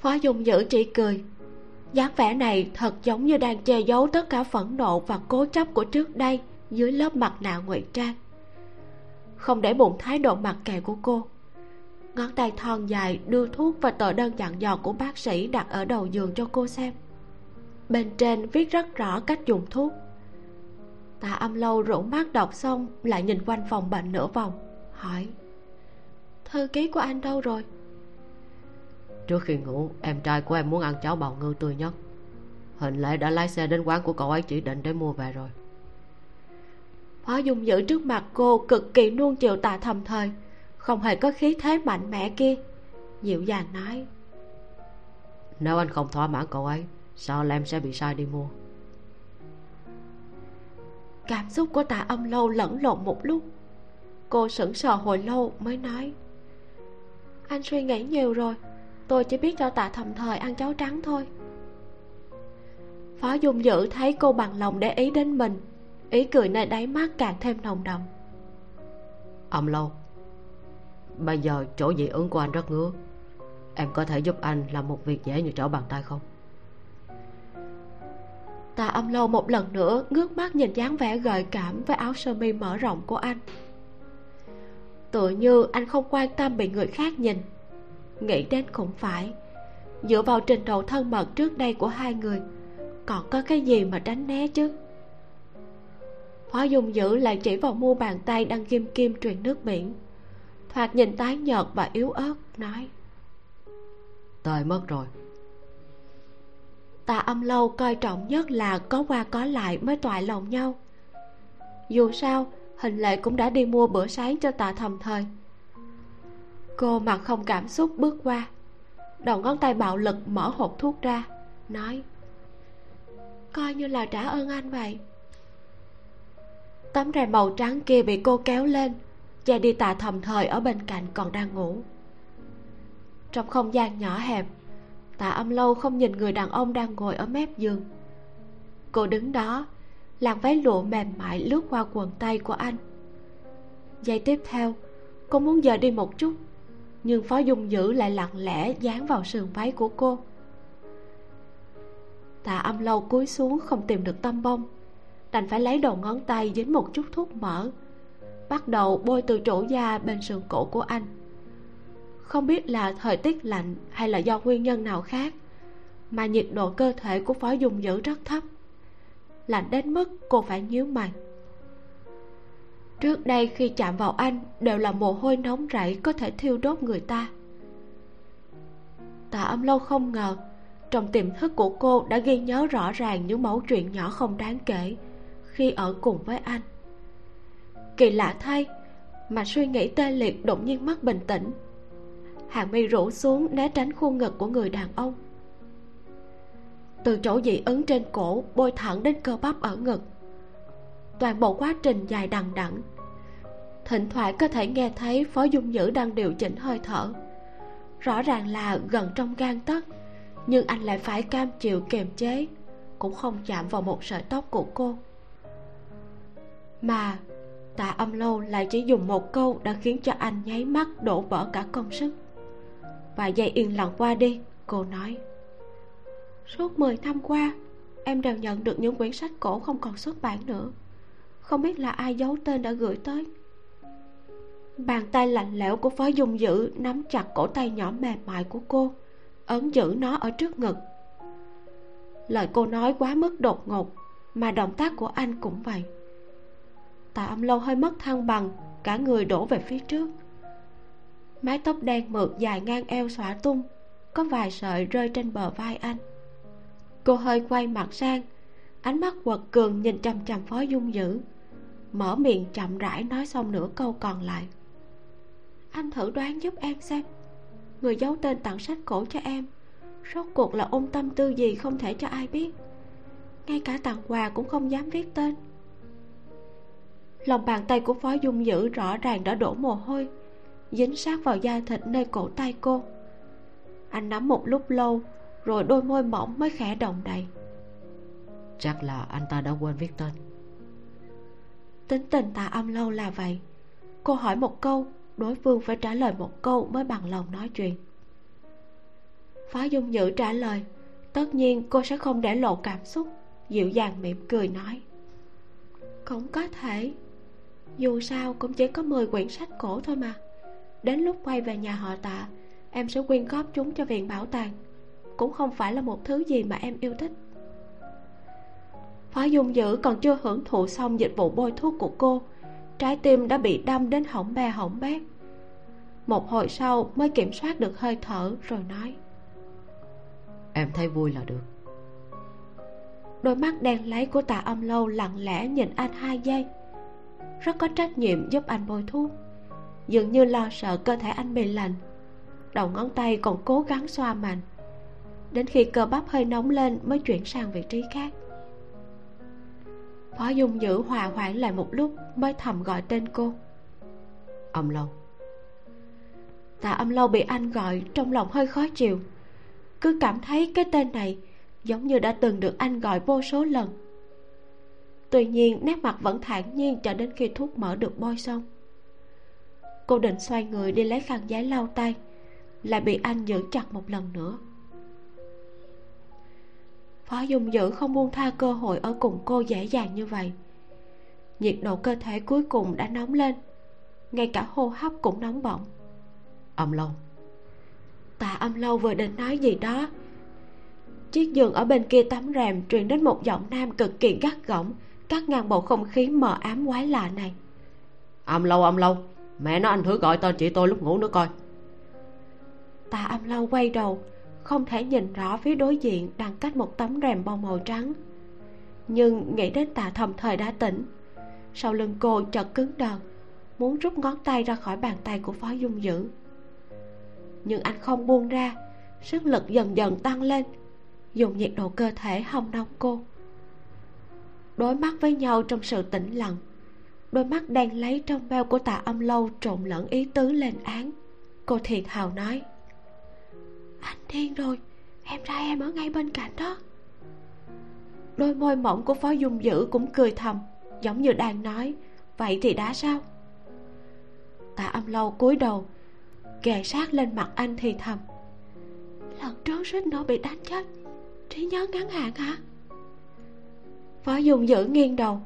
Speaker 1: Phó dung dữ chỉ cười, dáng vẻ này thật giống như đang che giấu tất cả phẫn nộ và cố chấp của trước đây dưới lớp mặt nạ ngụy trang. Không để bụng thái độ mặc kệ của cô, ngón tay thon dài đưa thuốc và tờ đơn dặn dò của bác sĩ đặt ở đầu giường cho cô xem. Bên trên viết rất rõ cách dùng thuốc. Tạ âm lâu rủ mắt đọc xong lại nhìn quanh phòng bệnh nửa vòng, hỏi, thư ký của anh đâu rồi?
Speaker 2: Trước khi ngủ, em trai của em muốn ăn cháo bào ngư tươi nhất. Hình lệ đã lái xe đến quán của cậu ấy chỉ định để mua về rồi
Speaker 1: phó dung giữ trước mặt cô cực kỳ nuông chiều tạ thầm thời. Không hề có khí thế mạnh mẽ kia. Dịu dàng nói
Speaker 2: nếu anh không thỏa mãn cậu ấy sao là em sẽ bị sai đi mua?
Speaker 1: Cảm xúc của tạ âm lâu lẫn lộn một lúc. Cô sững sờ hồi lâu mới nói anh suy nghĩ nhiều rồi tôi chỉ biết cho tạ thầm thời ăn cháo trắng thôi. Phó dung dữ thấy cô bằng lòng để ý đến mình ý cười nơi đáy mắt càng thêm nồng đậm.
Speaker 2: Âm lâu bây giờ chỗ dị ứng của anh rất ngứa. Em có thể giúp anh làm một việc dễ như trở bàn tay không?
Speaker 1: Tạ âm lâu một lần nữa ngước mắt nhìn dáng vẻ gợi cảm với áo sơ mi mở rộng của anh. Tựa như anh không quan tâm bị người khác nhìn. Nghĩ đến cũng phải. Dựa vào trình độ thân mật trước đây của hai người còn có cái gì mà tránh né chứ hóa dung dữ lại chỉ vào mu bàn tay đang kim kim truyền nước biển. Thoạt nhìn tái nhợt và yếu ớt nói.
Speaker 2: Tơi mất rồi.
Speaker 1: Tạ âm lâu coi trọng nhất là có qua có lại mới toại lòng nhau. Dù sao hình lệ cũng đã đi mua bữa sáng cho tạ thầm thời. Cô mặt không cảm xúc bước qua đầu ngón tay bạo lực mở hộp thuốc ra nói. Coi như là trả ơn anh vậy tấm rèm màu trắng kia bị cô kéo lên, che đi tạ thầm thời ở bên cạnh còn đang ngủ. Trong không gian nhỏ hẹp, tạ âm lâu không nhìn người đàn ông đang ngồi ở mép giường. Cô đứng đó, làn váy lụa mềm mại lướt qua quần tay của anh. Giây tiếp theo, cô muốn dời đi một chút, nhưng phó dung dữ lại lặng lẽ dán vào sườn váy của cô. Tạ âm lâu cúi xuống không tìm được tâm bông đành phải lấy đầu ngón tay dính một chút thuốc mỡ. Bắt đầu bôi từ chỗ da bên sườn cổ của anh. Không biết là thời tiết lạnh hay là do nguyên nhân nào khác, mà nhiệt độ cơ thể của phó dung dữ rất thấp. Lạnh đến mức cô phải nhíu mày. Trước đây khi chạm vào anh đều là mồ hôi nóng rảy có thể thiêu đốt người ta. Tạ âm lâu không ngờ, trong tiềm thức của cô đã ghi nhớ rõ ràng những mẫu chuyện nhỏ không đáng kể khi ở cùng với anh. Kỳ lạ thay, mà suy nghĩ tê liệt đột nhiên mất bình tĩnh. Hàng mi rũ xuống né tránh khuôn ngực của người đàn ông. Từ chỗ dị ứng trên cổ bôi thẳng đến cơ bắp ở ngực. Toàn bộ quá trình dài đằng đẵng. Thỉnh thoảng có thể nghe thấy phó dung nhữ đang điều chỉnh hơi thở. Rõ ràng là gần trong gan tấc, nhưng anh lại phải cam chịu kiềm chế, cũng không chạm vào một sợi tóc của cô mà, tạ âm lâu lại chỉ dùng một câu đã khiến cho anh nháy mắt đổ vỡ cả công sức. Vài giây yên lặng qua đi, cô nói. Suốt 10 năm qua, em đều nhận được những quyển sách cổ không còn xuất bản nữa. Không biết là ai giấu tên đã gửi tới. Bàn tay lạnh lẽo của phó dung dữ nắm chặt cổ tay nhỏ mềm mại của cô, ấn giữ nó ở trước ngực. Lời cô nói quá mức đột ngột, mà động tác của anh cũng vậy tạ âm lâu hơi mất thăng bằng, cả người đổ về phía trước. Mái tóc đen mượt dài ngang eo xõa tung, có vài sợi rơi trên bờ vai anh. Cô hơi quay mặt sang, ánh mắt quật cường nhìn chằm chằm phó dung dữ, mở miệng chậm rãi nói xong nửa câu còn lại. Anh thử đoán giúp em xem, người giấu tên tặng sách cổ cho em, rốt cuộc là ôn tâm tư gì không thể cho ai biết. Ngay cả tặng quà cũng không dám viết tên lòng bàn tay của phó dung dữ rõ ràng đã đổ mồ hôi dính sát vào da thịt nơi cổ tay cô. Anh nắm một lúc lâu rồi đôi môi mỏng mới khẽ động đậy
Speaker 2: chắc là anh ta đã quên viết tên.
Speaker 1: Tính tình tạ âm lâu là vậy. Cô hỏi một câu đối phương phải trả lời một câu mới bằng lòng nói chuyện. Phó dung dữ trả lời tất nhiên cô sẽ không để lộ cảm xúc. Dịu dàng mỉm cười nói cũng có thể dù sao cũng chỉ có 10 quyển sách cổ thôi mà. Đến lúc quay về nhà họ tạ em sẽ quyên góp chúng cho viện bảo tàng. Cũng không phải là một thứ gì mà em yêu thích. Phó dung dữ còn chưa hưởng thụ xong dịch vụ bôi thuốc của cô trái tim đã bị đâm đến hỏng be hỏng bét. Một hồi sau mới kiểm soát được hơi thở rồi nói.
Speaker 2: Em thấy vui là được.
Speaker 1: Đôi mắt đen lấy của tạ âm lâu lặng lẽ nhìn anh hai giây rất có trách nhiệm giúp anh bôi thuốc. Dường như lo sợ cơ thể anh bị lạnh đầu ngón tay còn cố gắng xoa mạnh. Đến khi cơ bắp hơi nóng lên mới chuyển sang vị trí khác. Phó dung dữ hòa hoãn lại một lúc mới thầm gọi tên cô.
Speaker 2: Âm lâu.
Speaker 1: Tạ âm lâu bị anh gọi trong lòng hơi khó chịu. Cứ cảm thấy cái tên này giống như đã từng được anh gọi vô số lần tuy nhiên nét mặt vẫn thản nhiên cho đến khi thuốc mỡ được bôi xong. Cô định xoay người đi lấy khăn giấy lau tay lại bị anh giữ chặt một lần nữa. Phó dung dữ không buông tha cơ hội ở cùng cô dễ dàng như vậy. Nhiệt độ cơ thể cuối cùng đã nóng lên ngay cả hô hấp cũng nóng bỏng.
Speaker 2: Âm lâu.
Speaker 1: Tạ âm lâu vừa định nói gì đó. Chiếc giường ở bên kia tấm rèm truyền đến một giọng nam cực kỳ gắt gỏng cắt ngang bầu không khí mờ ám quái lạ này.
Speaker 2: Âm lâu âm lâu mẹ nó anh thử gọi tên chị tôi lúc ngủ nữa coi.
Speaker 1: Tạ âm lâu quay đầu không thể nhìn rõ phía đối diện đang cách một tấm rèm bông màu trắng. Nhưng nghĩ đến tạ thầm thời đã tỉnh. Sau lưng cô chợt cứng đờ muốn rút ngón tay ra khỏi bàn tay của phó dung dữ. Nhưng anh không buông ra sức lực dần dần tăng lên dùng nhiệt độ cơ thể hong nóng cô đối mắt với nhau trong sự tĩnh lặng. Đôi mắt đang lấy trong veo của tạ âm lâu trộn lẫn ý tứ lên án. Cô thì Hào nói, anh điên rồi, em trai em ở ngay bên cạnh đó. Đôi môi mỏng của phó dung dữ cũng cười thầm, giống như đang nói, vậy thì đã sao? Tạ âm lâu cúi đầu, kề sát lên mặt anh thì thầm, lần trước suýt nữa bị đánh chết, trí nhớ ngắn hạn hả? Phó dung dữ nghiêng đầu,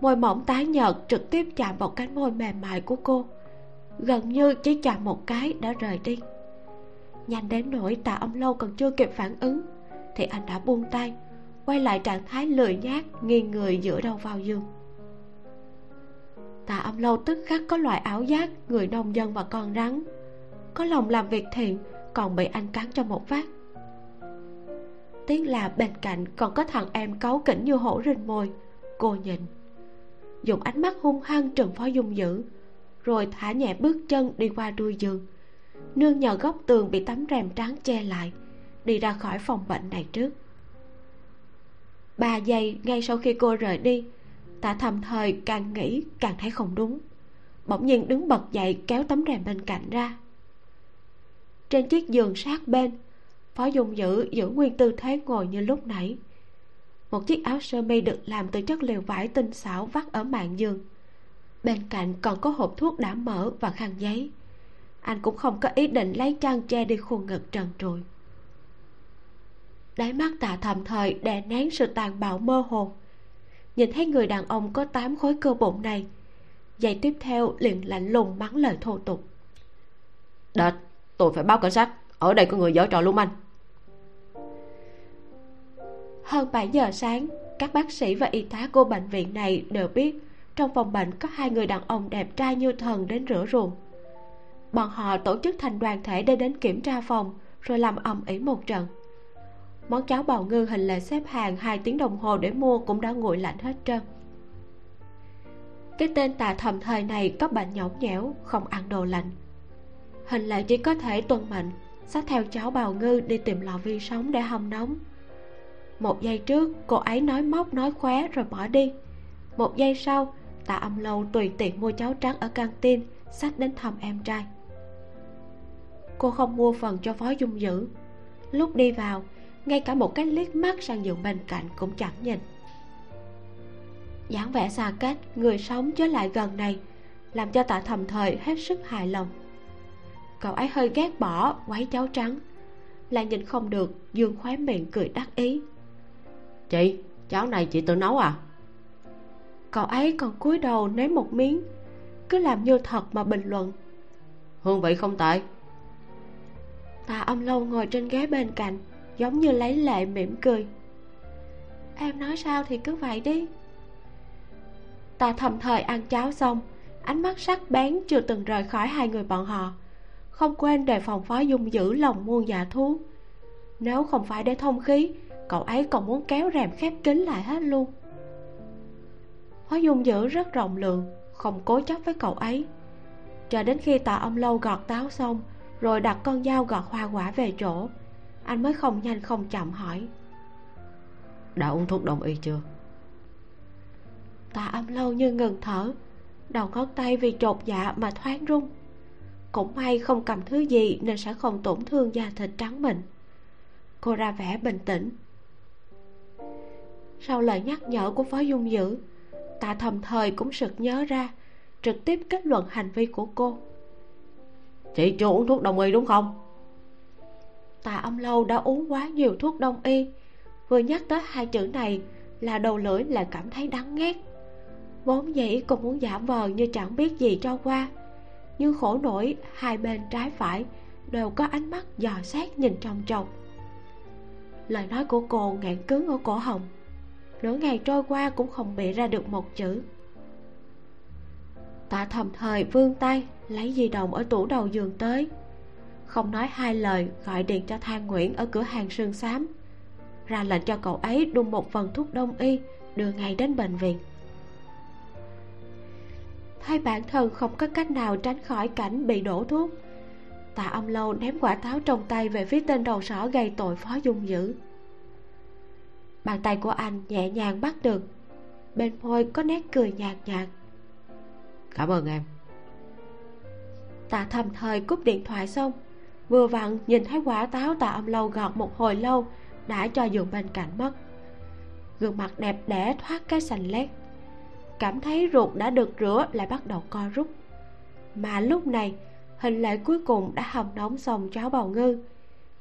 Speaker 1: môi mỏng tái nhợt trực tiếp chạm vào cánh môi mềm mại của cô. Gần như chỉ chạm một cái đã rời đi. Nhanh đến nỗi tạ âm lâu còn chưa kịp phản ứng, thì anh đã buông tay, quay lại trạng thái lười nhác, nghiêng người dựa đầu vào giường. Tạ âm lâu tức khắc có loại ảo giác người nông dân và con rắn. Có lòng làm việc thiện còn bị anh cắn cho một phát tiếc là bên cạnh còn có thằng em cáu kỉnh như hổ rình mồi. Cô nhìn. Dùng ánh mắt hung hăng trừng phó dung dữ, rồi thả nhẹ bước chân đi qua đuôi giường. Nương nhờ góc tường bị tấm rèm trắng che lại, đi ra khỏi phòng bệnh này trước. Ba giây ngay sau khi cô rời đi, tạ thầm thời càng nghĩ càng thấy không đúng. Bỗng nhiên đứng bật dậy kéo tấm rèm bên cạnh ra. Trên chiếc giường sát bên phó dung dữ giữ nguyên tư thế ngồi như lúc nãy. Một chiếc áo sơ mi được làm từ chất liệu vải tinh xảo vắt ở mạng giường. Bên cạnh còn có hộp thuốc đã mở và khăn giấy. Anh cũng không có ý định lấy chăn che đi khuôn ngực trần trụi. Đáy mắt tạ thầm thời đè nén sự tàn bạo mơ hồ. Nhìn thấy người đàn ông có tám khối cơ bụng này giây tiếp theo liền lạnh lùng mắng lời thô tục.
Speaker 2: Đệt tôi phải báo cảnh sát. Ở đây có người giở trò luôn anh
Speaker 1: hơn 7 giờ sáng, các bác sĩ và y tá của bệnh viện này đều biết trong phòng bệnh có hai người đàn ông đẹp trai như thần đến rửa ruộng. Bọn họ tổ chức thành đoàn thể để đến kiểm tra phòng, rồi làm ầm ĩ một trận. Món cháo bào ngư hình lệ xếp hàng hai tiếng đồng hồ để mua cũng đã nguội lạnh hết trơn. Cái tên tà thầm thời này có bệnh nhõng nhẽo, không ăn đồ lạnh. Hình lệ chỉ có thể tuân mệnh, xách theo cháo bào ngư đi tìm lò vi sóng để hâm nóng một giây trước, cô ấy nói móc, nói khóe rồi bỏ đi. Một giây sau, tạ âm lâu tùy tiện mua cháo trắng ở căng tin, xách đến thăm em trai. Cô không mua phần cho phó dung dữ. Lúc đi vào, ngay cả một cái liếc mắt sang giường bên cạnh cũng chẳng nhìn. Dáng vẻ xa cách, người sống chứ lại gần này, làm cho tạ thầm thời hết sức hài lòng. Cậu ấy hơi ghét bỏ quấy cháo trắng, lại nhìn không được, dương khóe miệng cười đắc ý
Speaker 2: chị cháo này chị tự nấu à?
Speaker 1: Cậu ấy còn cúi đầu nếm một miếng cứ làm như thật mà bình luận.
Speaker 2: Hương vị không tệ.
Speaker 1: Tạ âm lâu ngồi trên ghế bên cạnh giống như lấy lệ mỉm cười. Em nói sao thì cứ vậy đi. Ta thầm thời ăn cháo xong ánh mắt sắc bén chưa từng rời khỏi hai người bọn họ. Không quên đề phòng phó dung giữ lòng muôn dạ thú. Nếu không phải để thông khí cậu ấy còn muốn kéo rèm khép kín lại hết luôn. Phó dung giữ rất rộng lượng không cố chấp với cậu ấy. Cho đến khi tạ ông lâu gọt táo xong rồi đặt con dao gọt hoa quả về chỗ anh mới không nhanh không chậm hỏi.
Speaker 2: Đã uống thuốc đông y chưa?
Speaker 1: Tạ âm lâu như ngừng thở đầu ngón tay vì chột dạ mà thoáng rung. Cũng may không cầm thứ gì nên sẽ không tổn thương da thịt trắng mịn cô ra vẻ bình tĩnh sau lời nhắc nhở của phó dung dữ tạ thầm thời cũng sực nhớ ra trực tiếp kết luận hành vi của cô.
Speaker 2: Chị chưa uống thuốc đông y đúng không?
Speaker 1: Tạ âm lâu đã uống quá nhiều thuốc đông y vừa nhắc tới hai chữ này là đầu lưỡi lại cảm thấy đắng ghét. Vốn dĩ cô muốn giả vờ như chẳng biết gì cho qua nhưng khổ nổi hai bên trái phải đều có ánh mắt dò xét nhìn trong chồng lời nói của cô ngạn cứng ở cổ họng. Nửa ngày trôi qua cũng không bị ra được một chữ. Tạ thầm thời vươn tay, lấy di động ở tủ đầu giường tới. Không nói hai lời, gọi điện cho thang nguyễn ở cửa hàng sương xám. Ra lệnh cho cậu ấy đun một phần thuốc đông y, đưa ngay đến bệnh viện. Thấy bản thân không có cách nào tránh khỏi cảnh bị đổ thuốc tạ ông lâu ném quả táo trong tay về phía tên đầu sỏ gây tội phó dung dữ. Bàn tay của anh nhẹ nhàng bắt được. Bên môi có nét cười nhạt nhạt.
Speaker 2: Cảm ơn em.
Speaker 1: Tạ thầm thời cúp điện thoại xong vừa vặn nhìn thấy quả táo tạ ông lâu gọt một hồi lâu đã cho giường bên cạnh mất. Gương mặt đẹp đẽ thoát cái sành lét. Cảm thấy ruột đã được rửa lại bắt đầu co rút. Mà lúc này hình lệ cuối cùng đã hầm nóng xong cháo bào ngư.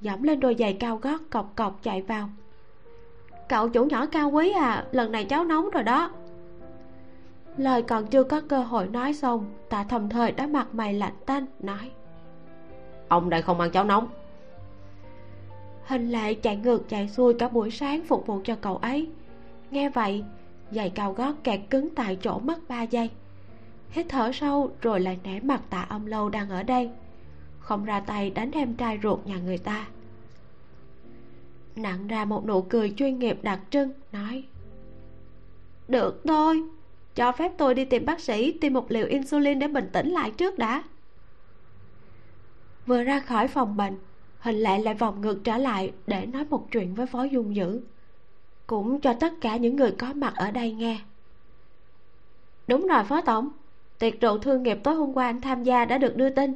Speaker 1: Dẫm lên đôi giày cao gót cọc cọc chạy vào. Cậu chủ nhỏ cao quý à lần này cháo nóng rồi đó. Lời còn chưa có cơ hội nói xong tạ thầm thời đã mặt mày lạnh tanh nói.
Speaker 2: Ông đây không ăn cháo nóng.
Speaker 1: Hình lệ chạy ngược chạy xuôi cả buổi sáng phục vụ cho cậu ấy. Nghe vậy giày cao gót kẹt cứng tại chỗ mất ba giây hít thở sâu rồi lại né mặt tạ ông lâu đang ở đây. Không ra tay đánh em trai ruột nhà người ta. Nặng ra một nụ cười chuyên nghiệp đặc trưng, nói, được thôi, cho phép tôi đi tìm bác sĩ tiêm một liều insulin để bình tĩnh lại trước đã. Vừa ra khỏi phòng bệnh hình lệ lại vòng ngược trở lại để nói một chuyện với phó dung dữ. Cũng cho tất cả những người có mặt ở đây nghe. Đúng rồi, phó tổng tiệc rượu thương nghiệp tối hôm qua anh tham gia đã được đưa tin.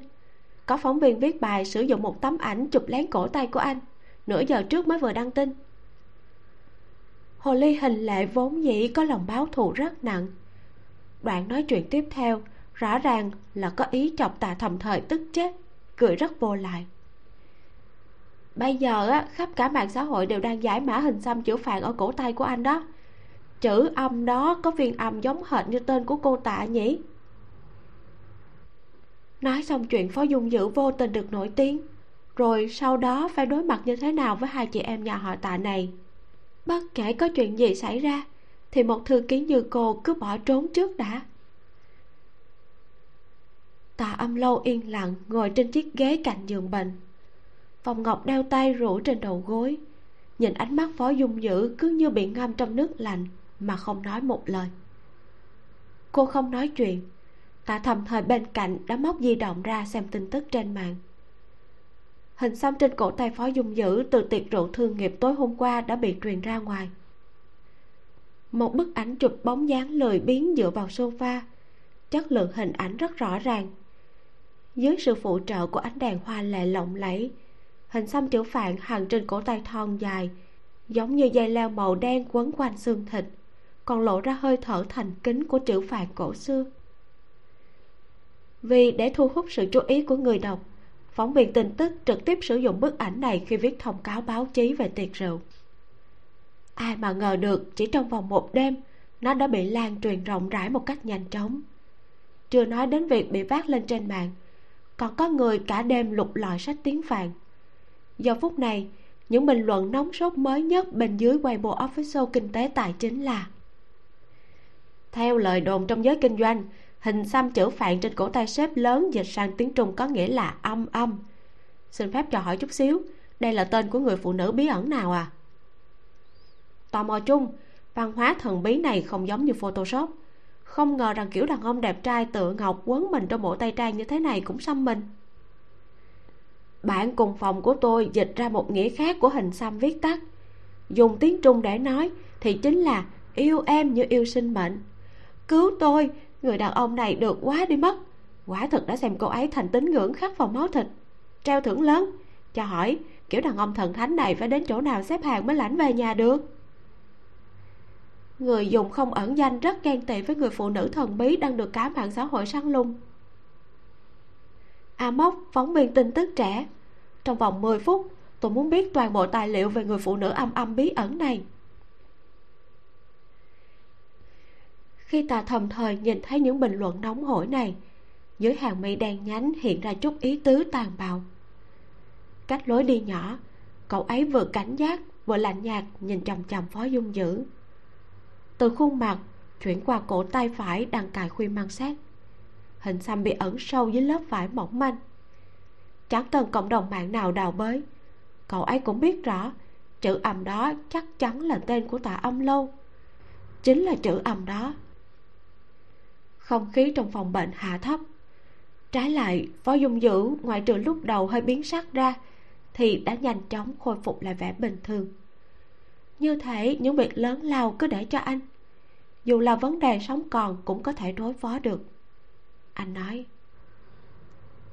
Speaker 1: Có phóng viên viết bài sử dụng một tấm ảnh chụp lén cổ tay của anh, nửa giờ trước mới vừa đăng tin. Hồ ly hình lệ vốn dĩ có lòng báo thù rất nặng. Đoạn nói chuyện tiếp theo, rõ ràng là có ý chọc tà thầm thời tức chết, cười rất vô lại. Bây giờ á, khắp cả mạng xã hội đều đang giải mã hình xăm chữ phạn ở cổ tay của anh đó. Chữ âm đó có viên âm giống hệt như tên của cô tạ nhỉ? Nói xong chuyện phó dung dữ vô tình được nổi tiếng. Rồi sau đó phải đối mặt như thế nào với hai chị em nhà họ tạ này? Bất kể có chuyện gì xảy ra, thì một thư ký như cô cứ bỏ trốn trước đã. Tạ âm lâu yên lặng ngồi trên chiếc ghế cạnh giường bệnh. Phòng ngọc đeo tay rủ trên đầu gối. Nhìn ánh mắt phó dung dữ cứ như bị ngâm trong nước lạnh mà không nói một lời. Cô không nói chuyện tạ thầm thời bên cạnh đã móc di động ra xem tin tức trên mạng. Hình xăm trên cổ tay phó dung dữ từ tiệc rượu thương nghiệp tối hôm qua đã bị truyền ra ngoài. Một bức ảnh chụp bóng dáng lười biếng dựa vào sofa. Chất lượng hình ảnh rất rõ ràng. Dưới sự phụ trợ của ánh đèn hoa lệ lộng lẫy, hình xăm chữ phạn hàng trên cổ tay thon dài, giống như dây leo màu đen quấn quanh xương thịt, còn lộ ra hơi thở thành kính của chữ phạn cổ xưa vì để thu hút sự chú ý của người đọc, phóng viên tin tức trực tiếp sử dụng bức ảnh này khi viết thông cáo báo chí về tiệc rượu. Ai mà ngờ được, chỉ trong vòng một đêm, nó đã bị lan truyền rộng rãi một cách nhanh chóng. Chưa nói đến việc bị vác lên trên mạng, còn có người cả đêm lục lọi sách tiếng phạn. Giờ phút này, những bình luận nóng sốt mới nhất bên dưới Weibo Official Kinh tế Tài chính là, Theo lời đồn trong giới kinh doanh Hình xăm chữ phạn trên cổ tay xếp lớn dịch sang tiếng Trung có nghĩa là âm âm. Xin phép cho hỏi chút xíu, Đây là tên của người phụ nữ bí ẩn nào à? Tò mò chung, Văn hóa thần bí này không giống như Photoshop. Không ngờ rằng kiểu đàn ông đẹp trai tựa ngọc quấn mình trong bộ tay trang như thế này cũng xăm mình. Bạn cùng phòng của tôi dịch ra một nghĩa khác của hình xăm viết tắt. Dùng tiếng trung để nói thì chính là yêu em như yêu sinh mệnh. Cứu tôi người đàn ông này được quá đi mất. Quả thực đã xem cô ấy thành tín ngưỡng khắc vào máu thịt. Treo thưởng lớn, cho hỏi, kiểu đàn ông thần thánh này phải đến chỗ nào xếp hàng mới lãnh về nhà được? Người dùng không ẩn danh rất ghen tị với người phụ nữ thần bí đang được cả mạng xã hội săn lùng. A mốc phóng viên tin tức trẻ. Trong vòng 10 phút, tôi muốn biết toàn bộ tài liệu về người phụ nữ âm âm bí ẩn này. Khi ta thầm thời nhìn thấy những bình luận nóng hổi này, dưới hàng mi đen nhánh hiện ra chút ý tứ tàn bạo. Cách lối đi nhỏ, cậu ấy vừa cảnh giác, vừa lạnh nhạt nhìn chằm chằm phó dung dữ. Từ khuôn mặt, chuyển qua cổ tay phải đang cài khuyên mang sát hình xăm bị ẩn sâu dưới lớp vải mỏng manh. Chẳng cần cộng đồng mạng nào đào bới, cậu ấy cũng biết rõ chữ âm đó chắc chắn là tên của tạ âm lâu. Chính là chữ âm đó không khí trong phòng bệnh hạ thấp. Trái lại phó dung dữ ngoại trừ lúc đầu hơi biến sắc ra thì đã nhanh chóng khôi phục lại vẻ bình thường. Như thể những việc lớn lao cứ để cho anh. Dù là vấn đề sống còn cũng có thể đối phó được. Anh nói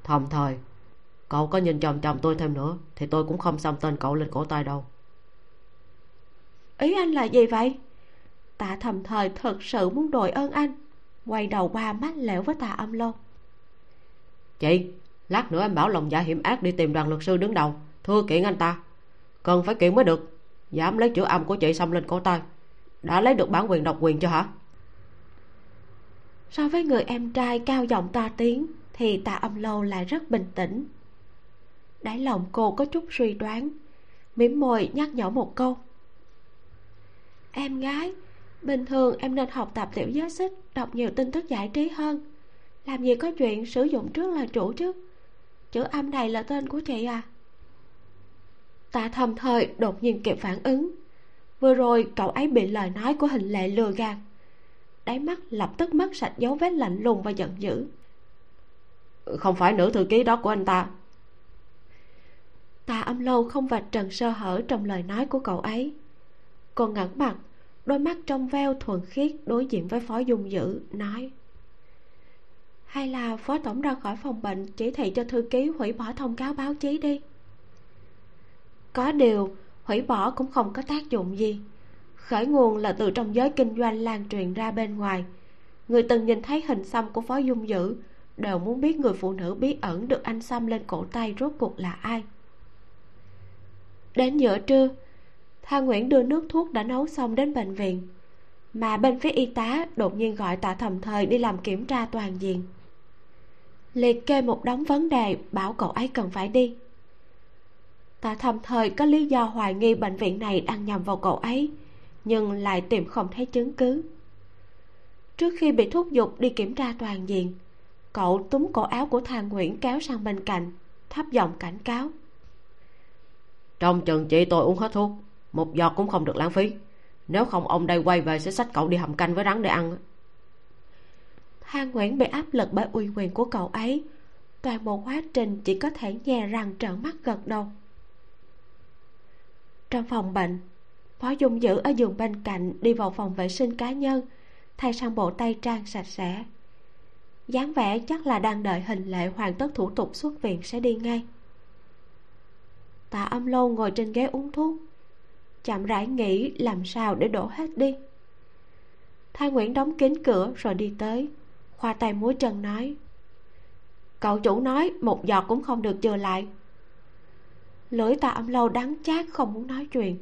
Speaker 2: thầm thời cậu có nhìn chồng chồng tôi thêm nữa thì tôi cũng không xăm tên cậu lên cổ tay đâu.
Speaker 1: Ý anh là gì vậy? Tạ thầm thời thật sự muốn đòi ơn anh quay đầu qua mắt lẻo với tạ âm lô.
Speaker 2: Chị lát nữa em bảo lòng dạ hiểm ác đi tìm đoàn luật sư đứng đầu. Thưa kiện anh ta. Cần phải kiện mới được. Dám lấy chữ âm của chị xăm lên cổ tay. Đã lấy được bản quyền độc quyền chưa hả?
Speaker 1: So với người em trai cao giọng to tiếng thì tạ âm lâu lại rất bình tĩnh. Đáy lòng cô có chút suy đoán mỉm môi nhắc nhở một câu. Em gái bình thường em nên học tập tiểu giới xích, đọc nhiều tin tức giải trí hơn. Làm gì có chuyện sử dụng trước là chủ chứ. Chữ âm này là tên của chị à? Tạ thầm thời đột nhiên kịp phản ứng. Vừa rồi cậu ấy bị lời nói của hình lệ lừa gạt. Đáy mắt lập tức mất sạch dấu vết lạnh lùng và giận dữ.
Speaker 2: Không phải nữ thư ký đó của anh ta.
Speaker 1: Tạ âm lâu không vạch trần sơ hở trong lời nói của cậu ấy. Cô ngẩng mặt đôi mắt trong veo thuần khiết đối diện với phó dung dữ, nói, hay là phó tổng ra khỏi phòng bệnh chỉ thị cho thư ký hủy bỏ thông cáo báo chí đi? Có điều, hủy bỏ cũng không có tác dụng gì. Khởi nguồn là từ trong giới kinh doanh lan truyền ra bên ngoài. Người từng nhìn thấy hình xăm của phó dung dữ đều muốn biết người phụ nữ bí ẩn được anh xăm lên cổ tay rốt cuộc là ai. Đến giữa trưa hà Nguyễn đưa nước thuốc đã nấu xong đến bệnh viện. Mà bên phía y tá đột nhiên gọi tạ thầm thời đi làm kiểm tra toàn diện. Liệt kê một đống vấn đề, bảo cậu ấy cần phải đi. Tạ thầm thời có lý do hoài nghi bệnh viện này đang nhầm vào cậu ấy, Nhưng lại tìm không thấy chứng cứ. Trước khi bị thúc giục đi kiểm tra toàn diện, Cậu túm cổ áo của Thà Nguyễn kéo sang bên cạnh, Thấp giọng cảnh cáo.
Speaker 2: Trong chừng chị tôi uống hết thuốc một giọt cũng không được lãng phí. Nếu không, ông đây quay về sẽ xách cậu đi hầm canh với rắn để ăn.
Speaker 1: Hàng Nguyễn bị áp lực bởi uy quyền của cậu ấy. Toàn bộ quá trình chỉ có thể nhè răng trợn mắt gật đầu. Trong phòng bệnh, Phó Dung Dữ ở giường bên cạnh đi vào phòng vệ sinh cá nhân, Thay sang bộ tay trang sạch sẽ. Dáng vẻ chắc là đang đợi hình lệ hoàn tất thủ tục xuất viện sẽ đi ngay. Tạ âm lâu ngồi trên ghế uống thuốc chậm rãi nghĩ làm sao để đổ hết đi. Thái nguyễn đóng kín cửa rồi đi tới. Khoa tay múi chân nói, cậu chủ nói một giọt cũng không được chừa lại. Lưỡi tạ âm lâu đắng chát không muốn nói chuyện.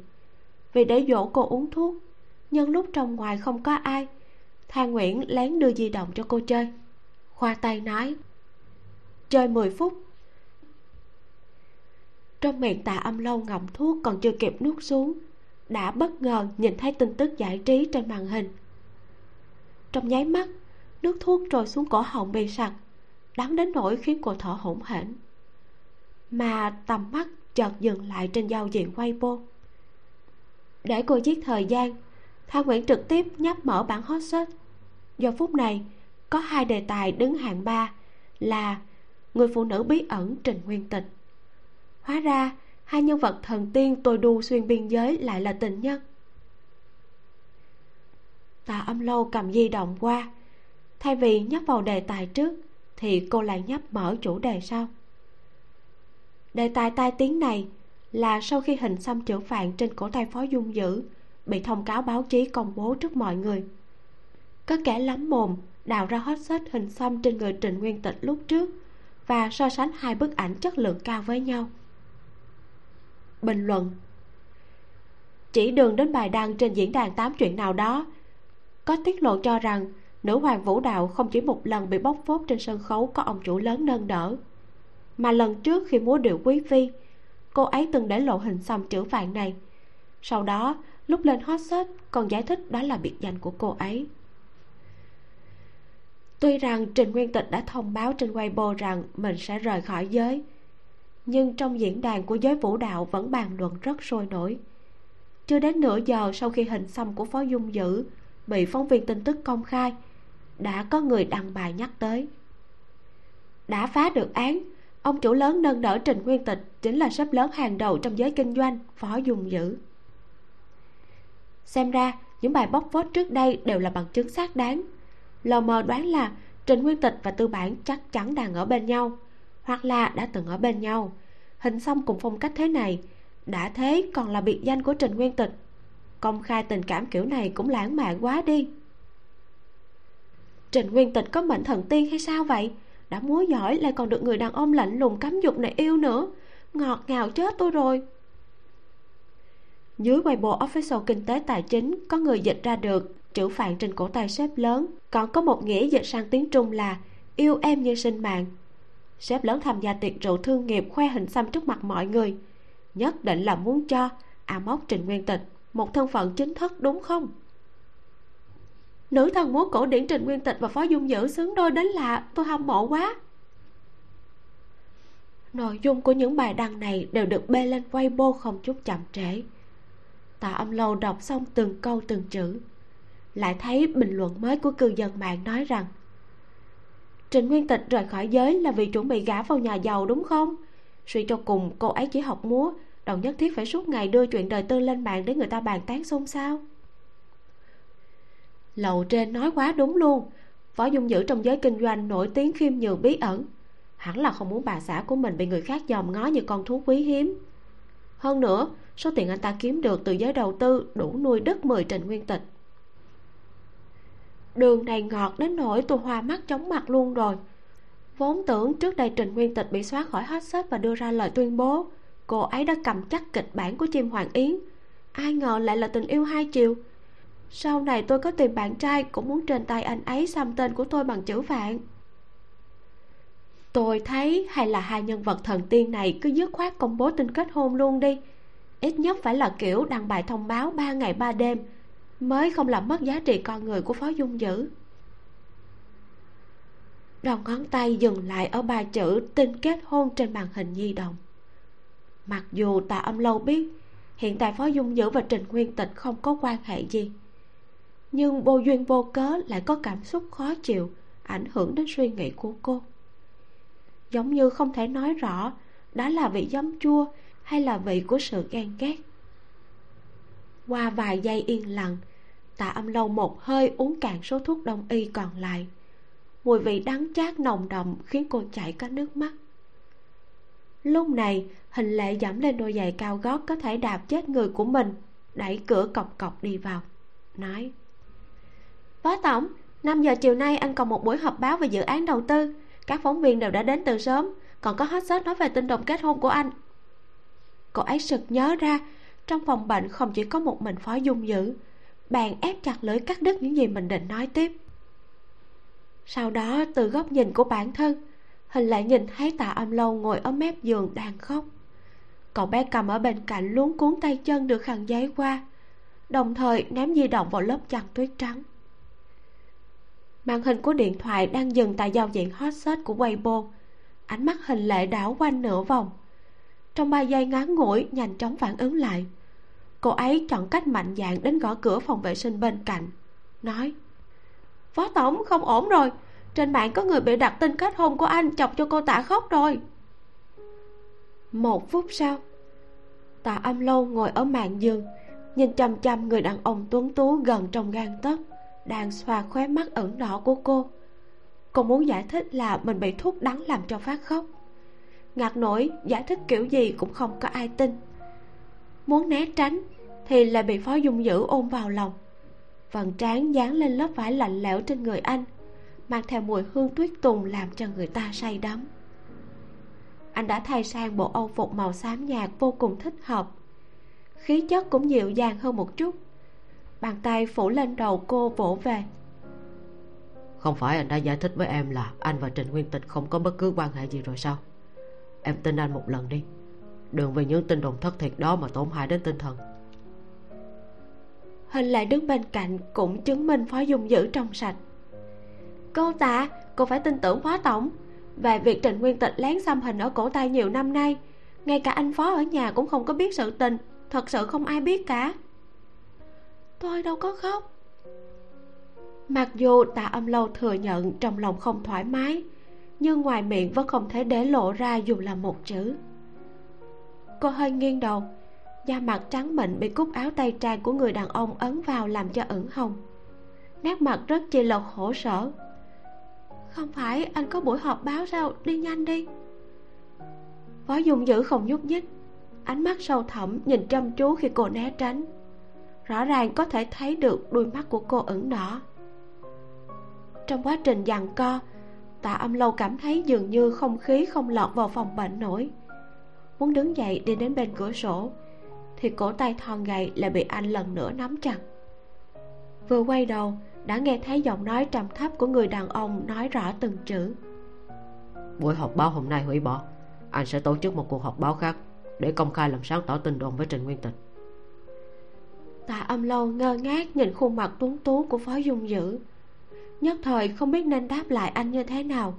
Speaker 1: Vì để dỗ cô uống thuốc nhân lúc trong ngoài không có ai Thang Nguyễn lén đưa di động cho cô chơi. Khoa tay nói, chơi 10 phút. Trong miệng tạ âm lâu ngậm thuốc còn chưa kịp nuốt xuống đã bất ngờ nhìn thấy tin tức giải trí trên màn hình. Trong nháy mắt, nước thuốc trôi xuống cổ họng bị sặc đắng đến nỗi khiến cô thở hổn hển. Mà tầm mắt chợt dừng lại trên giao diện Weibo. Để cô giết thời gian Thao Nguyễn trực tiếp nhấp mở bản hot search. Giờ phút này, có hai đề tài đứng hạng ba là người phụ nữ bí ẩn trình nguyên tịch. Hóa ra hai nhân vật thần tiên tôi đu xuyên biên giới lại là tình nhân. Tạ âm lâu cầm di động qua. Thay vì nhấp vào đề tài trước, thì cô lại nhấp mở chủ đề sau. Đề tài tai tiếng này là sau khi hình xăm chữ phạn trên cổ tay phó dung dữ bị thông cáo báo chí công bố trước mọi người. Có kẻ lắm mồm đào ra hot search hình xăm trên người trình nguyên tịch lúc trước và so sánh hai bức ảnh chất lượng cao với nhau bình luận. Chỉ đường đến bài đăng trên diễn đàn tám chuyện nào đó, có tiết lộ cho rằng nữ hoàng vũ đạo không chỉ một lần bị bóc phốt trên sân khấu có ông chủ lớn nâng đỡ, mà lần trước khi múa điệu quý phi, cô ấy từng để lộ hình xăm chữ vạn này. Sau đó, lúc lên hot search, còn giải thích đó là biệt danh của cô ấy. Tuy rằng trình nguyên tịch đã thông báo trên weibo rằng mình sẽ rời khỏi giới nhưng trong diễn đàn của giới vũ đạo vẫn bàn luận rất sôi nổi. Chưa đến nửa giờ sau khi hình xăm của phó dung dữ bị phóng viên tin tức công khai, đã có người đăng bài nhắc tới. Đã phá được án, ông chủ lớn nâng đỡ trình nguyên tịch chính là sếp lớn hàng đầu trong giới kinh doanh, phó dung dữ. Xem ra, những bài bóc phốt trước đây đều là bằng chứng xác đáng. Lờ mờ đoán là trình nguyên tịch và tư bản chắc chắn đang ở bên nhau hoặc là đã từng ở bên nhau. Hình xăm cùng phong cách thế này, đã thế còn là biệt danh của trình nguyên tịch. Công khai tình cảm kiểu này cũng lãng mạn quá đi. Trình nguyên tịch có mệnh thần tiên hay sao vậy? Đã múa giỏi lại còn được người đàn ông lạnh lùng cấm dục này yêu nữa. Ngọt ngào chết tôi rồi. Dưới Weibo Official Kinh tế Tài chính, có người dịch ra được chữ phạn trên cổ tay sếp lớn. Còn có một nghĩa dịch sang tiếng Trung là yêu em như sinh mạng sếp lớn tham gia tiệc rượu thương nghiệp khoe hình xăm trước mặt mọi người. Nhất định là muốn cho à móc trình nguyên tịch một thân phận chính thức, đúng không? Nữ thần múa cổ điển trình nguyên tịch và phó dung dữ xứng đôi đến lạ tôi hâm mộ quá. Nội dung của những bài đăng này đều được bê lên weibo không chút chậm trễ. Tạ âm lâu đọc xong từng câu, từng chữ, lại thấy bình luận mới của cư dân mạng nói rằng Trịnh Nguyên Tịch rời khỏi giới là vì chuẩn bị gả vào nhà giàu đúng không? Suy cho cùng cô ấy chỉ học múa Đâu nhất thiết phải suốt ngày đưa chuyện đời tư lên mạng để người ta bàn tán xôn xao. Lầu trên nói quá đúng luôn. Phó Dung Dữ trong giới kinh doanh nổi tiếng khiêm nhường bí ẩn. Hẳn là không muốn bà xã của mình bị người khác dòm ngó như con thú quý hiếm. Hơn nữa, số tiền anh ta kiếm được từ giới đầu tư đủ nuôi đất mười Trịnh Nguyên Tịch đường này ngọt đến nỗi tôi hoa mắt chóng mặt luôn rồi. Vốn tưởng trước đây trình nguyên tịch bị xóa khỏi hot search và đưa ra lời tuyên bố, cô ấy đã cầm chắc kịch bản của chim hoàng yến. Ai ngờ lại là tình yêu hai chiều. Sau này tôi có tìm bạn trai cũng muốn trên tay anh ấy xăm tên của tôi bằng chữ vạn. Tôi thấy hay là hai nhân vật thần tiên này cứ dứt khoát công bố tin kết hôn luôn đi. Ít nhất phải là kiểu đăng bài thông báo ba ngày ba đêm mới không làm mất giá trị con người của phó dung dữ. Đầu ngón tay dừng lại ở ba chữ tin kết hôn trên màn hình di động. Mặc dù tạ âm lâu biết hiện tại phó dung dữ và trình nguyên tịch không có quan hệ gì, nhưng vô duyên vô cớ lại có cảm xúc khó chịu, ảnh hưởng đến suy nghĩ của cô. Giống như không thể nói rõ đó là vị giấm chua hay là vị của sự ghen ghét. Qua vài giây yên lặng tạ âm lâu một hơi uống cạn số thuốc đông y còn lại. Mùi vị đắng chát nồng đậm khiến cô chảy có nước mắt. Lúc này, hình lệ dẫm lên đôi giày cao gót có thể đạp chết người của mình, đẩy cửa cọc cọc đi vào, nói. Phó tổng 5 giờ chiều nay anh còn một buổi họp báo về dự án đầu tư. Các phóng viên đều đã đến từ sớm, còn có hot search nói về tin đồn kết hôn của anh. Cô ấy sực nhớ ra, trong phòng bệnh không chỉ có một mình phó dung dữ bạn ép chặt lưỡi cắt đứt những gì mình định nói tiếp. Sau đó, từ góc nhìn của bản thân, hình lại nhìn thấy tạ âm lâu ngồi ở mép giường đang khóc. Cậu bé cầm ở bên cạnh luống cuốn tay chân được khăn giấy qua, đồng thời ném di động vào lớp chăn tuyết trắng. Màn hình của điện thoại đang dừng tại giao diện hot search của weibo. Ánh mắt hình lệ đảo quanh nửa vòng. Trong ba giây ngắn ngủi, nhanh chóng phản ứng lại cô ấy chọn cách mạnh dạn đến gõ cửa phòng vệ sinh bên cạnh, nói, phó tổng, không ổn rồi. Trên mạng có người bị đặt tin kết hôn của anh, chọc cho cô tạ khóc rồi. Một phút sau, tạ âm lâu ngồi ở mạng giường, nhìn chăm chăm người đàn ông tuấn tú gần trong gan tấc, đang xoa khóe mắt ửng đỏ của cô. Cô muốn giải thích là mình bị thuốc đắng làm cho phát khóc. Ngạc nổi, giải thích kiểu gì cũng không có ai tin muốn né tránh thì lại bị phó dung dữ ôm vào lòng. Phần trán dán lên lớp vải lạnh lẽo trên người anh, mang theo mùi hương tuyết tùng làm cho người ta say đắm. Anh đã thay sang bộ âu phục màu xám nhạt vô cùng thích hợp. Khí chất cũng dịu dàng hơn một chút. Bàn tay phủ lên đầu cô vỗ về.
Speaker 2: Không phải anh đã giải thích với em là anh và trịnh nguyên tịch không có bất cứ quan hệ gì rồi sao? Em tin anh một lần đi đừng vì những tin đồn thất thiệt đó mà tổn hại đến tinh thần.
Speaker 1: Hình lại đứng bên cạnh cũng chứng minh phó dung dữ trong sạch. Cô tạ cô phải tin tưởng phó tổng về việc trịnh nguyên tịch lén xăm hình ở cổ tay nhiều năm nay. Ngay cả anh phó ở nhà cũng không có biết sự tình, thật sự không ai biết cả. Tôi đâu có khóc. Mặc dù tạ âm lâu thừa nhận trong lòng không thoải mái, nhưng ngoài miệng vẫn không thể để lộ ra dù là một chữ cô hơi nghiêng đầu. Da mặt trắng mịn bị cúc áo tay trang của người đàn ông ấn vào làm cho ửng hồng. Nét mặt rất chi lộc khổ sở. Không phải anh có buổi họp báo sao? Đi nhanh đi. Phó dung dữ không nhúc nhích. Ánh mắt sâu thẳm nhìn chăm chú khi cô né tránh. Rõ ràng có thể thấy được đôi mắt của cô ửng đỏ. Trong quá trình giằng co, tạ âm lâu cảm thấy dường như không khí không lọt vào phòng bệnh nổi muốn đứng dậy đi đến bên cửa sổ thì cổ tay thon gầy lại bị anh lần nữa nắm chặt. Vừa quay đầu đã nghe thấy giọng nói trầm thấp của người đàn ông nói rõ từng chữ.
Speaker 2: Buổi họp báo hôm nay hủy bỏ. Anh sẽ tổ chức một cuộc họp báo khác để công khai làm sáng tỏ tin đồn với trình nguyên tịch.
Speaker 1: Tạ âm lâu ngơ ngác nhìn khuôn mặt tuấn tú của phó dung dữ. Nhất thời không biết nên đáp lại anh như thế nào.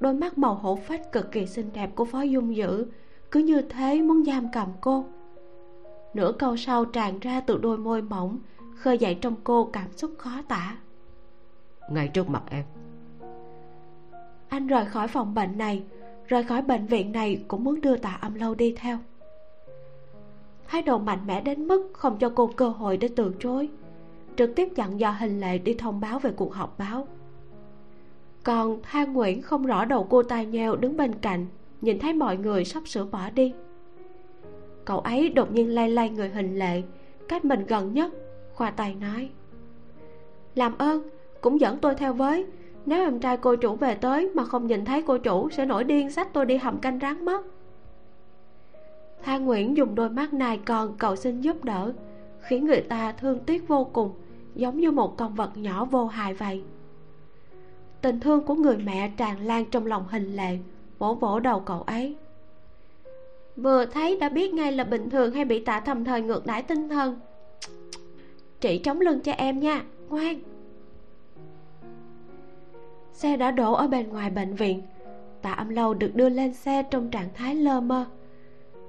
Speaker 1: Đôi mắt màu hổ phách cực kỳ xinh đẹp của phó dung dữ cứ như thế muốn giam cầm cô. Nửa câu sau tràn ra từ đôi môi mỏng khơi dậy trong cô cảm xúc khó tả.
Speaker 2: Ngay trước mặt em.
Speaker 1: Anh rời khỏi phòng bệnh này rời khỏi bệnh viện này cũng muốn đưa tạ âm lâu đi theo. Thái độ mạnh mẽ đến mức không cho cô cơ hội để từ chối trực tiếp chặn dò hình lệ đi thông báo về cuộc họp báo. Còn thang nguyễn không rõ đầu cô tai nheo đứng bên cạnh nhìn thấy mọi người sắp sửa bỏ đi. Cậu ấy đột nhiên lay lay người hình lệ, cách mình gần nhất, khoa tay nói. Làm ơn, cũng dẫn tôi theo với, nếu em trai cô chủ về tới mà không nhìn thấy cô chủ sẽ nổi điên xách tôi đi hầm canh rán mất. Tha Nguyễn dùng đôi mắt này còn cầu xin giúp đỡ, Khiến người ta thương tiếc vô cùng, Giống như một con vật nhỏ vô hại vậy. Tình thương của người mẹ tràn lan trong lòng hình lệ Vỗ vỗ đầu cậu ấy. Vừa thấy đã biết ngay là bình thường hay bị tạ thầm thời ngược đãi tinh thần. Chị chống lưng cho em nha, ngoan. Xe đã đổ ở bên ngoài bệnh viện. Tạ âm lâu được đưa lên xe trong trạng thái lơ mơ.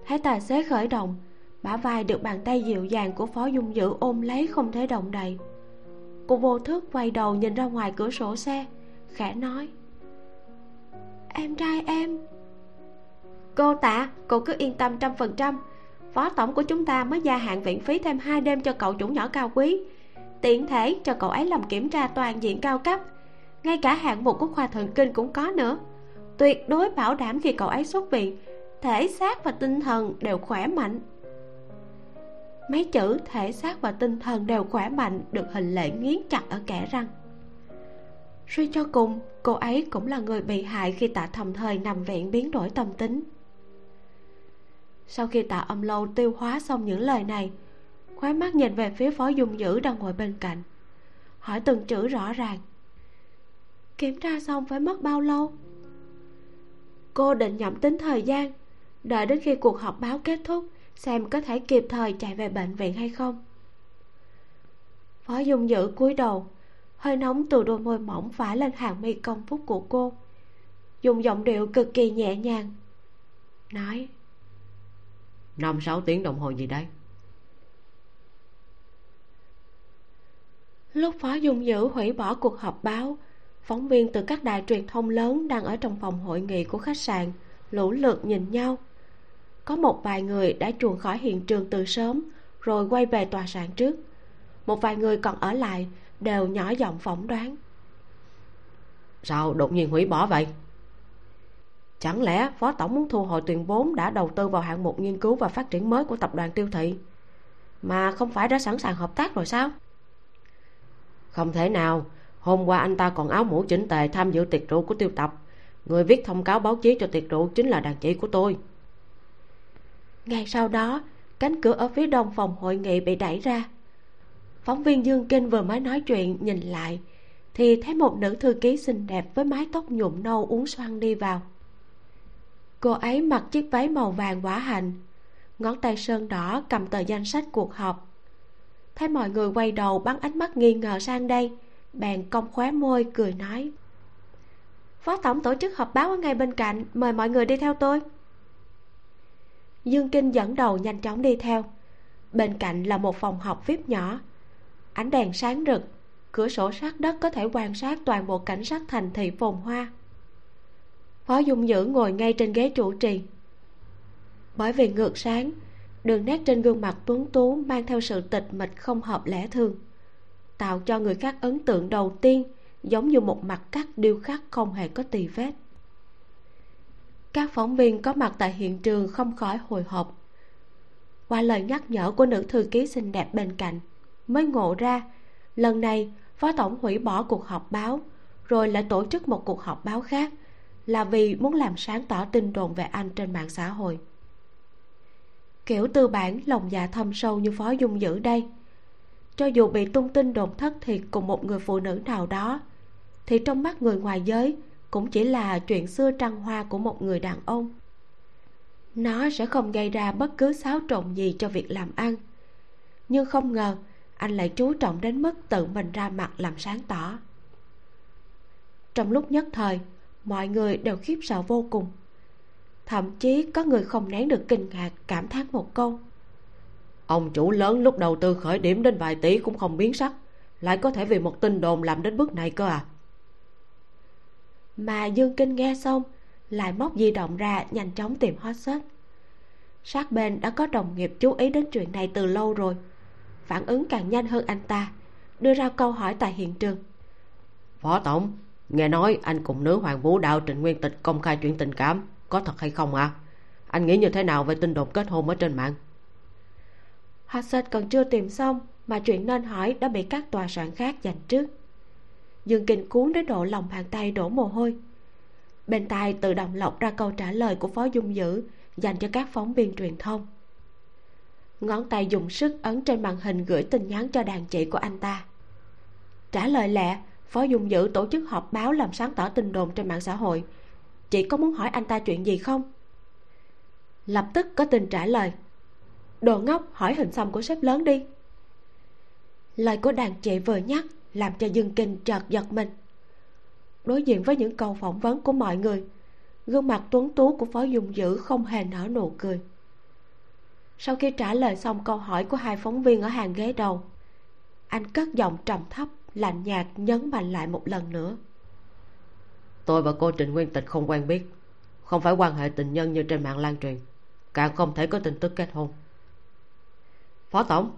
Speaker 1: Thấy tài xế khởi động bả vai được bàn tay dịu dàng của phó dung dữ ôm lấy không thể động đậy. Cô vô thức quay đầu nhìn ra ngoài cửa sổ xe khẽ nói em trai em. Cô tạ, cô cứ yên tâm trăm phần trăm. Phó tổng của chúng ta mới gia hạn viện phí thêm hai đêm cho cậu chủ nhỏ cao quý. Tiện thể cho cậu ấy làm kiểm tra toàn diện cao cấp. Ngay cả hạng mục của khoa thần kinh cũng có nữa. Tuyệt đối bảo đảm khi cậu ấy xuất viện, thể xác và tinh thần đều khỏe mạnh. Mấy chữ thể xác và tinh thần đều khỏe mạnh được hình lệ nghiến chặt ở kẻ răng suy cho cùng, cô ấy cũng là người bị hại khi tạ thầm thời nằm viện biến đổi tâm tính. Sau khi tạ âm lâu tiêu hóa xong những lời này, khóe mắt nhìn về phía phó dung dữ đang ngồi bên cạnh. Hỏi từng chữ rõ ràng. Kiểm tra xong phải mất bao lâu? Cô định nhẩm tính thời gian, đợi đến khi cuộc họp báo kết thúc, xem có thể kịp thời chạy về bệnh viện hay không. Phó dung dữ cúi đầu hơi nóng từ đôi môi mỏng phả lên hàng mi công phúc của cô. Dùng giọng điệu cực kỳ nhẹ nhàng. Nói.
Speaker 2: Năm sáu tiếng đồng hồ gì đây
Speaker 1: lúc phó dung dữ hủy bỏ cuộc họp báo phóng viên từ các đài truyền thông lớn đang ở trong phòng hội nghị của khách sạn lũ lượt nhìn nhau. Có một vài người đã chuồn khỏi hiện trường từ sớm rồi quay về tòa soạn trước. Một vài người còn ở lại đều nhỏ giọng phỏng đoán.
Speaker 2: Sao đột nhiên hủy bỏ vậy? Chẳng lẽ phó tổng muốn thu hồi tiền vốn đã đầu tư vào hạng mục nghiên cứu và phát triển mới của tập đoàn tiêu thị mà không phải đã sẵn sàng hợp tác rồi sao? Không thể nào. Hôm qua anh ta còn áo mũ chỉnh tề tham dự tiệc rượu của tiêu tập. Người viết thông cáo báo chí cho tiệc rượu chính là đàn chị của tôi.
Speaker 1: Ngay sau đó cánh cửa ở phía đông phòng hội nghị bị đẩy ra phóng viên dương kinh vừa mới nói chuyện, nhìn lại, thì thấy một nữ thư ký xinh đẹp với mái tóc nhuộm nâu uống xoăn đi vào. Cô ấy mặc chiếc váy màu vàng quả hạnh, ngón tay sơn đỏ cầm tờ danh sách cuộc họp. Thấy mọi người quay đầu bắn ánh mắt nghi ngờ sang đây, bèn cong khóe môi cười nói, phó tổng tổ chức họp báo ở ngay bên cạnh, mời mọi người đi theo tôi. Dương kinh dẫn đầu nhanh chóng đi theo. Bên cạnh là một phòng học vip nhỏ ánh đèn sáng rực, cửa sổ sát đất có thể quan sát toàn bộ cảnh sắc thành thị phồn hoa. Phó dung dữ ngồi ngay trên ghế chủ trì. Bởi vì ngược sáng, đường nét trên gương mặt tuấn tú mang theo sự tịch mịch không hợp lẽ thường, tạo cho người khác ấn tượng đầu tiên, giống như một mặt cắt điêu khắc không hề có tì vết. Các phóng viên có mặt tại hiện trường không khỏi hồi hộp. Qua lời nhắc nhở của nữ thư ký xinh đẹp bên cạnh mới ngộ ra. Lần này, phó tổng hủy bỏ cuộc họp báo, rồi lại tổ chức một cuộc họp báo khác, là vì muốn làm sáng tỏ tin đồn về anh trên mạng xã hội. Kiểu tư bản lòng dạ thâm sâu như phó dung dữ đây. Cho dù bị tung tin đồn thất thiệt cùng một người phụ nữ nào đó, thì trong mắt người ngoài giới cũng chỉ là chuyện xưa trăng hoa của một người đàn ông. Nó sẽ không gây ra bất cứ xáo trộn gì cho việc làm ăn. Nhưng không ngờ anh lại chú trọng đến mức tự mình ra mặt làm sáng tỏ. Trong lúc nhất thời mọi người đều khiếp sợ vô cùng. Thậm chí có người không nén được kinh ngạc cảm thán một câu.
Speaker 2: Ông chủ lớn lúc đầu tư khởi điểm đến vài tỷ cũng không biến sắc lại có thể vì một tin đồn làm đến bước này cơ à?
Speaker 1: Mà dương kinh nghe xong lại móc di động ra nhanh chóng tìm hot search sát bên đã có đồng nghiệp chú ý đến chuyện này từ lâu rồi phản ứng càng nhanh hơn anh ta đưa ra câu hỏi tại hiện trường.
Speaker 2: Phó tổng nghe nói anh cùng nữ hoàng vũ đạo trịnh nguyên tịch công khai chuyện tình cảm có thật hay không ạ? À? anh nghĩ như thế nào về tin đồn kết hôn ở trên mạng?
Speaker 1: Hot search còn chưa tìm xong mà chuyện nên hỏi đã bị các tòa soạn khác giành trước. Dương kinh cuốn đến độ lòng bàn tay đổ mồ hôi. Bên tai tự động lọc ra câu trả lời của phó dung dữ dành cho các phóng viên truyền thông ngón tay dùng sức ấn trên màn hình gửi tin nhắn cho đàn chị của anh ta. Trả lời lẹ, phó dung dữ tổ chức họp báo làm sáng tỏ tin đồn trên mạng xã hội. Chị có muốn hỏi anh ta chuyện gì không? Lập tức có tin trả lời. Đồ ngốc, hỏi hình xăm của sếp lớn đi. Lời của đàn chị vừa nhắc làm cho dương kinh chợt giật mình. Đối diện với những câu phỏng vấn của mọi người, gương mặt tuấn tú của phó dung dữ không hề nở nụ cười sau khi trả lời xong câu hỏi của hai phóng viên ở hàng ghế đầu anh cất giọng trầm thấp lạnh nhạt nhấn mạnh lại một lần nữa.
Speaker 2: Tôi và cô trịnh nguyên tịch không quen biết không phải quan hệ tình nhân như trên mạng lan truyền càng không thể có tin tức kết hôn. Phó tổng.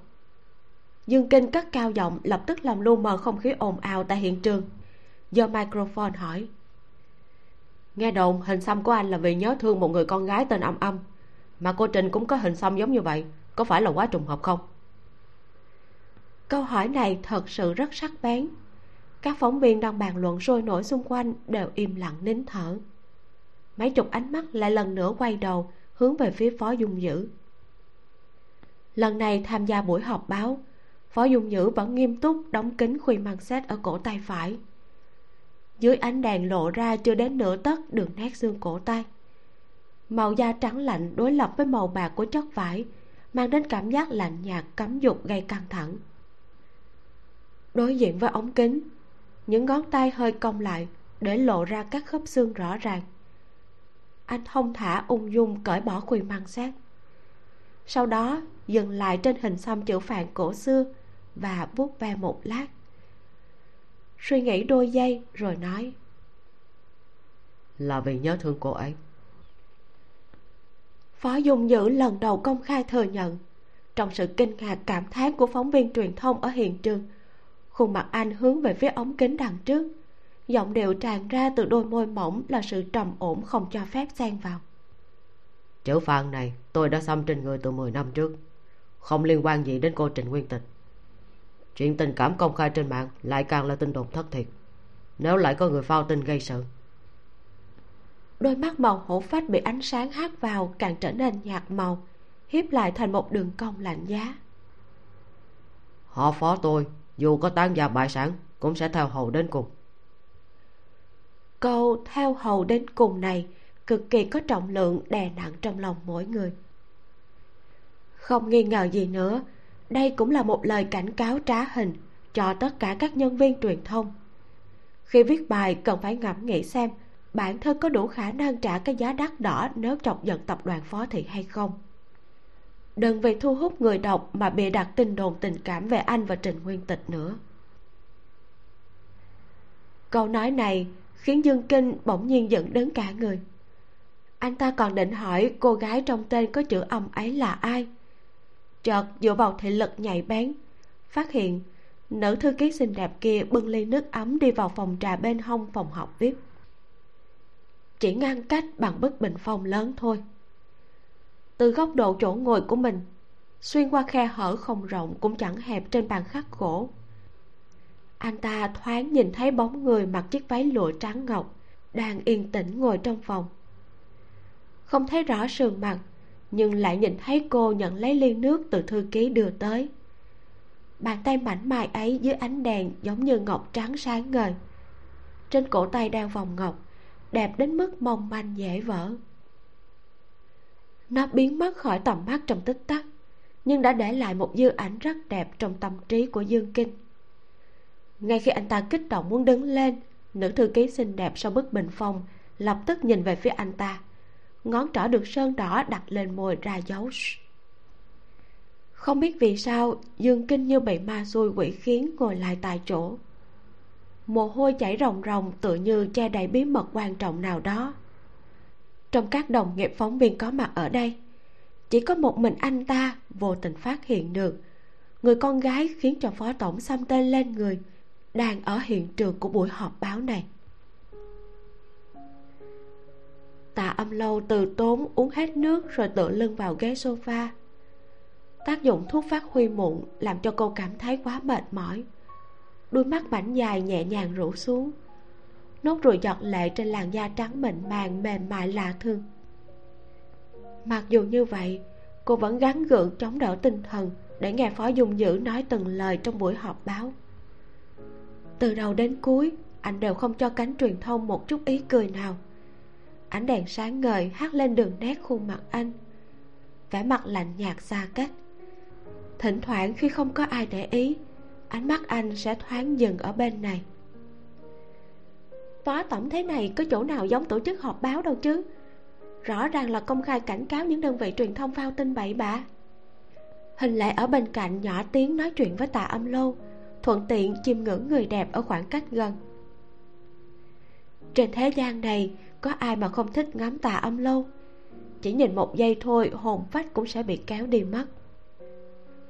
Speaker 1: Dương kinh cất cao giọng lập tức làm lu mờ không khí ồn ào tại hiện trường. Do microphone hỏi. Nghe đồn hình xăm của anh là vì nhớ thương một người con gái tên âm âm mà cô trình cũng có hình xăm giống như vậy, có phải là quá trùng hợp không? Câu hỏi này thật sự rất sắc bén. Các phóng viên đang bàn luận sôi nổi xung quanh đều im lặng nín thở. Mấy chục ánh mắt lại lần nữa quay đầu, hướng về phía phó dung dữ lần này tham gia buổi họp báo, phó dung dữ vẫn nghiêm túc đóng kính khuyên măng xét ở cổ tay phải. Dưới ánh đèn lộ ra chưa đến nửa tấc đường nét xương cổ tay màu da trắng lạnh đối lập với màu bạc của chất vải, mang đến cảm giác lạnh nhạt, cấm dục gây căng thẳng. Đối diện với ống kính, những ngón tay hơi cong lại để lộ ra các khớp xương rõ ràng. Anh thông thả ung dung cởi bỏ khuyên mang xét. Sau đó, dừng lại trên hình xăm chữ phạn cổ xưa và vuốt ve một lát. Suy nghĩ đôi giây rồi nói,
Speaker 2: là vì nhớ thương cô ấy
Speaker 1: phó dung dữ lần đầu công khai thừa nhận. Trong sự kinh ngạc cảm thán của phóng viên truyền thông ở hiện trường, khuôn mặt anh hướng về phía ống kính đằng trước. Giọng điệu tràn ra từ đôi môi mỏng là sự trầm ổn không cho phép xen vào.
Speaker 2: Chữ phàn này tôi đã xăm trên người từ 10 năm trước. Không liên quan gì đến cô trịnh nguyên tịch. Chuyện tình cảm công khai trên mạng lại càng là tin đồn thất thiệt. Nếu lại có người phao tin gây sự
Speaker 1: đôi mắt màu hổ phách bị ánh sáng hát vào càng trở nên nhạt màu hiếp lại thành một đường cong lạnh giá.
Speaker 2: Họ phó tôi dù có tan gia bại sản cũng sẽ theo hầu đến cùng.
Speaker 1: Câu theo hầu đến cùng này cực kỳ có trọng lượng đè nặng trong lòng mỗi người. Không nghi ngờ gì nữa đây cũng là một lời cảnh cáo trá hình cho tất cả các nhân viên truyền thông. Khi viết bài cần phải ngẫm nghĩ xem bản thân có đủ khả năng trả cái giá đắt đỏ nếu chọc giận tập đoàn phó thị hay không? Đừng vì thu hút người đọc mà bịa đặt tin đồn tình cảm về anh và trình nguyên tịch nữa. Câu nói này khiến dương kinh bỗng nhiên giận đến cả người. Anh ta còn định hỏi cô gái trong tên có chữ âm ấy là ai? Chợt dựa vào thị lực nhạy bén, phát hiện nữ thư ký xinh đẹp kia bưng ly nước ấm đi vào phòng trà bên hông phòng học viết chỉ ngăn cách bằng bức bình phong lớn thôi. Từ góc độ chỗ ngồi của mình, xuyên qua khe hở không rộng cũng chẳng hẹp trên bàn khắc gỗ. Anh ta thoáng nhìn thấy bóng người mặc chiếc váy lụa trắng ngọc đang yên tĩnh ngồi trong phòng. Không thấy rõ sườn mặt, nhưng lại nhìn thấy cô nhận lấy ly nước từ thư ký đưa tới. Bàn tay mảnh mai ấy dưới ánh đèn giống như ngọc trắng sáng ngời. Trên cổ tay đeo vòng ngọc đẹp đến mức mong manh dễ vỡ. Nó biến mất khỏi tầm mắt trong tích tắc, nhưng đã để lại một dư ảnh rất đẹp trong tâm trí của dương kinh. Ngay khi anh ta kích động muốn đứng lên, nữ thư ký xinh đẹp sau bức bình phong lập tức nhìn về phía anh ta. Ngón trỏ được sơn đỏ đặt lên môi ra dấu không biết vì sao, dương kinh như bị ma xui quỷ khiến ngồi lại tại chỗ mồ hôi chảy ròng ròng tựa như che đầy bí mật quan trọng nào đó. Trong các đồng nghiệp phóng viên có mặt ở đây, chỉ có một mình anh ta vô tình phát hiện được người con gái khiến cho phó tổng xăm tên lên người đang ở hiện trường của buổi họp báo này. Tạ âm lâu từ tốn uống hết nước rồi tựa lưng vào ghế sofa. Tác dụng thuốc phát huy muộn làm cho cô cảm thấy quá mệt mỏi đôi mắt mảnh dài nhẹ nhàng rủ xuống. Nốt ruồi giọt lệ trên làn da trắng mịn màng mềm mại lạ thương mặc dù như vậy, cô vẫn gắng gượng chống đỡ tinh thần để nghe phó dung dữ nói từng lời trong buổi họp báo. Từ đầu đến cuối, anh đều không cho cánh truyền thông một chút ý cười nào. Ánh đèn sáng ngời hắt lên đường nét khuôn mặt anh. Vẻ mặt lạnh nhạt xa cách. Thỉnh thoảng khi không có ai để ý ánh mắt anh sẽ thoáng dừng ở bên này. Phó tổng thế này có chỗ nào giống tổ chức họp báo đâu chứ? Rõ ràng là công khai cảnh cáo những đơn vị truyền thông phao tin bậy bạ. Hình lệ ở bên cạnh nhỏ tiếng nói chuyện với tạ âm lâu, thuận tiện chiêm ngưỡng người đẹp ở khoảng cách gần. Trên thế gian này, có ai mà không thích ngắm tà âm lâu? Chỉ nhìn một giây thôi, hồn phách cũng sẽ bị kéo đi mất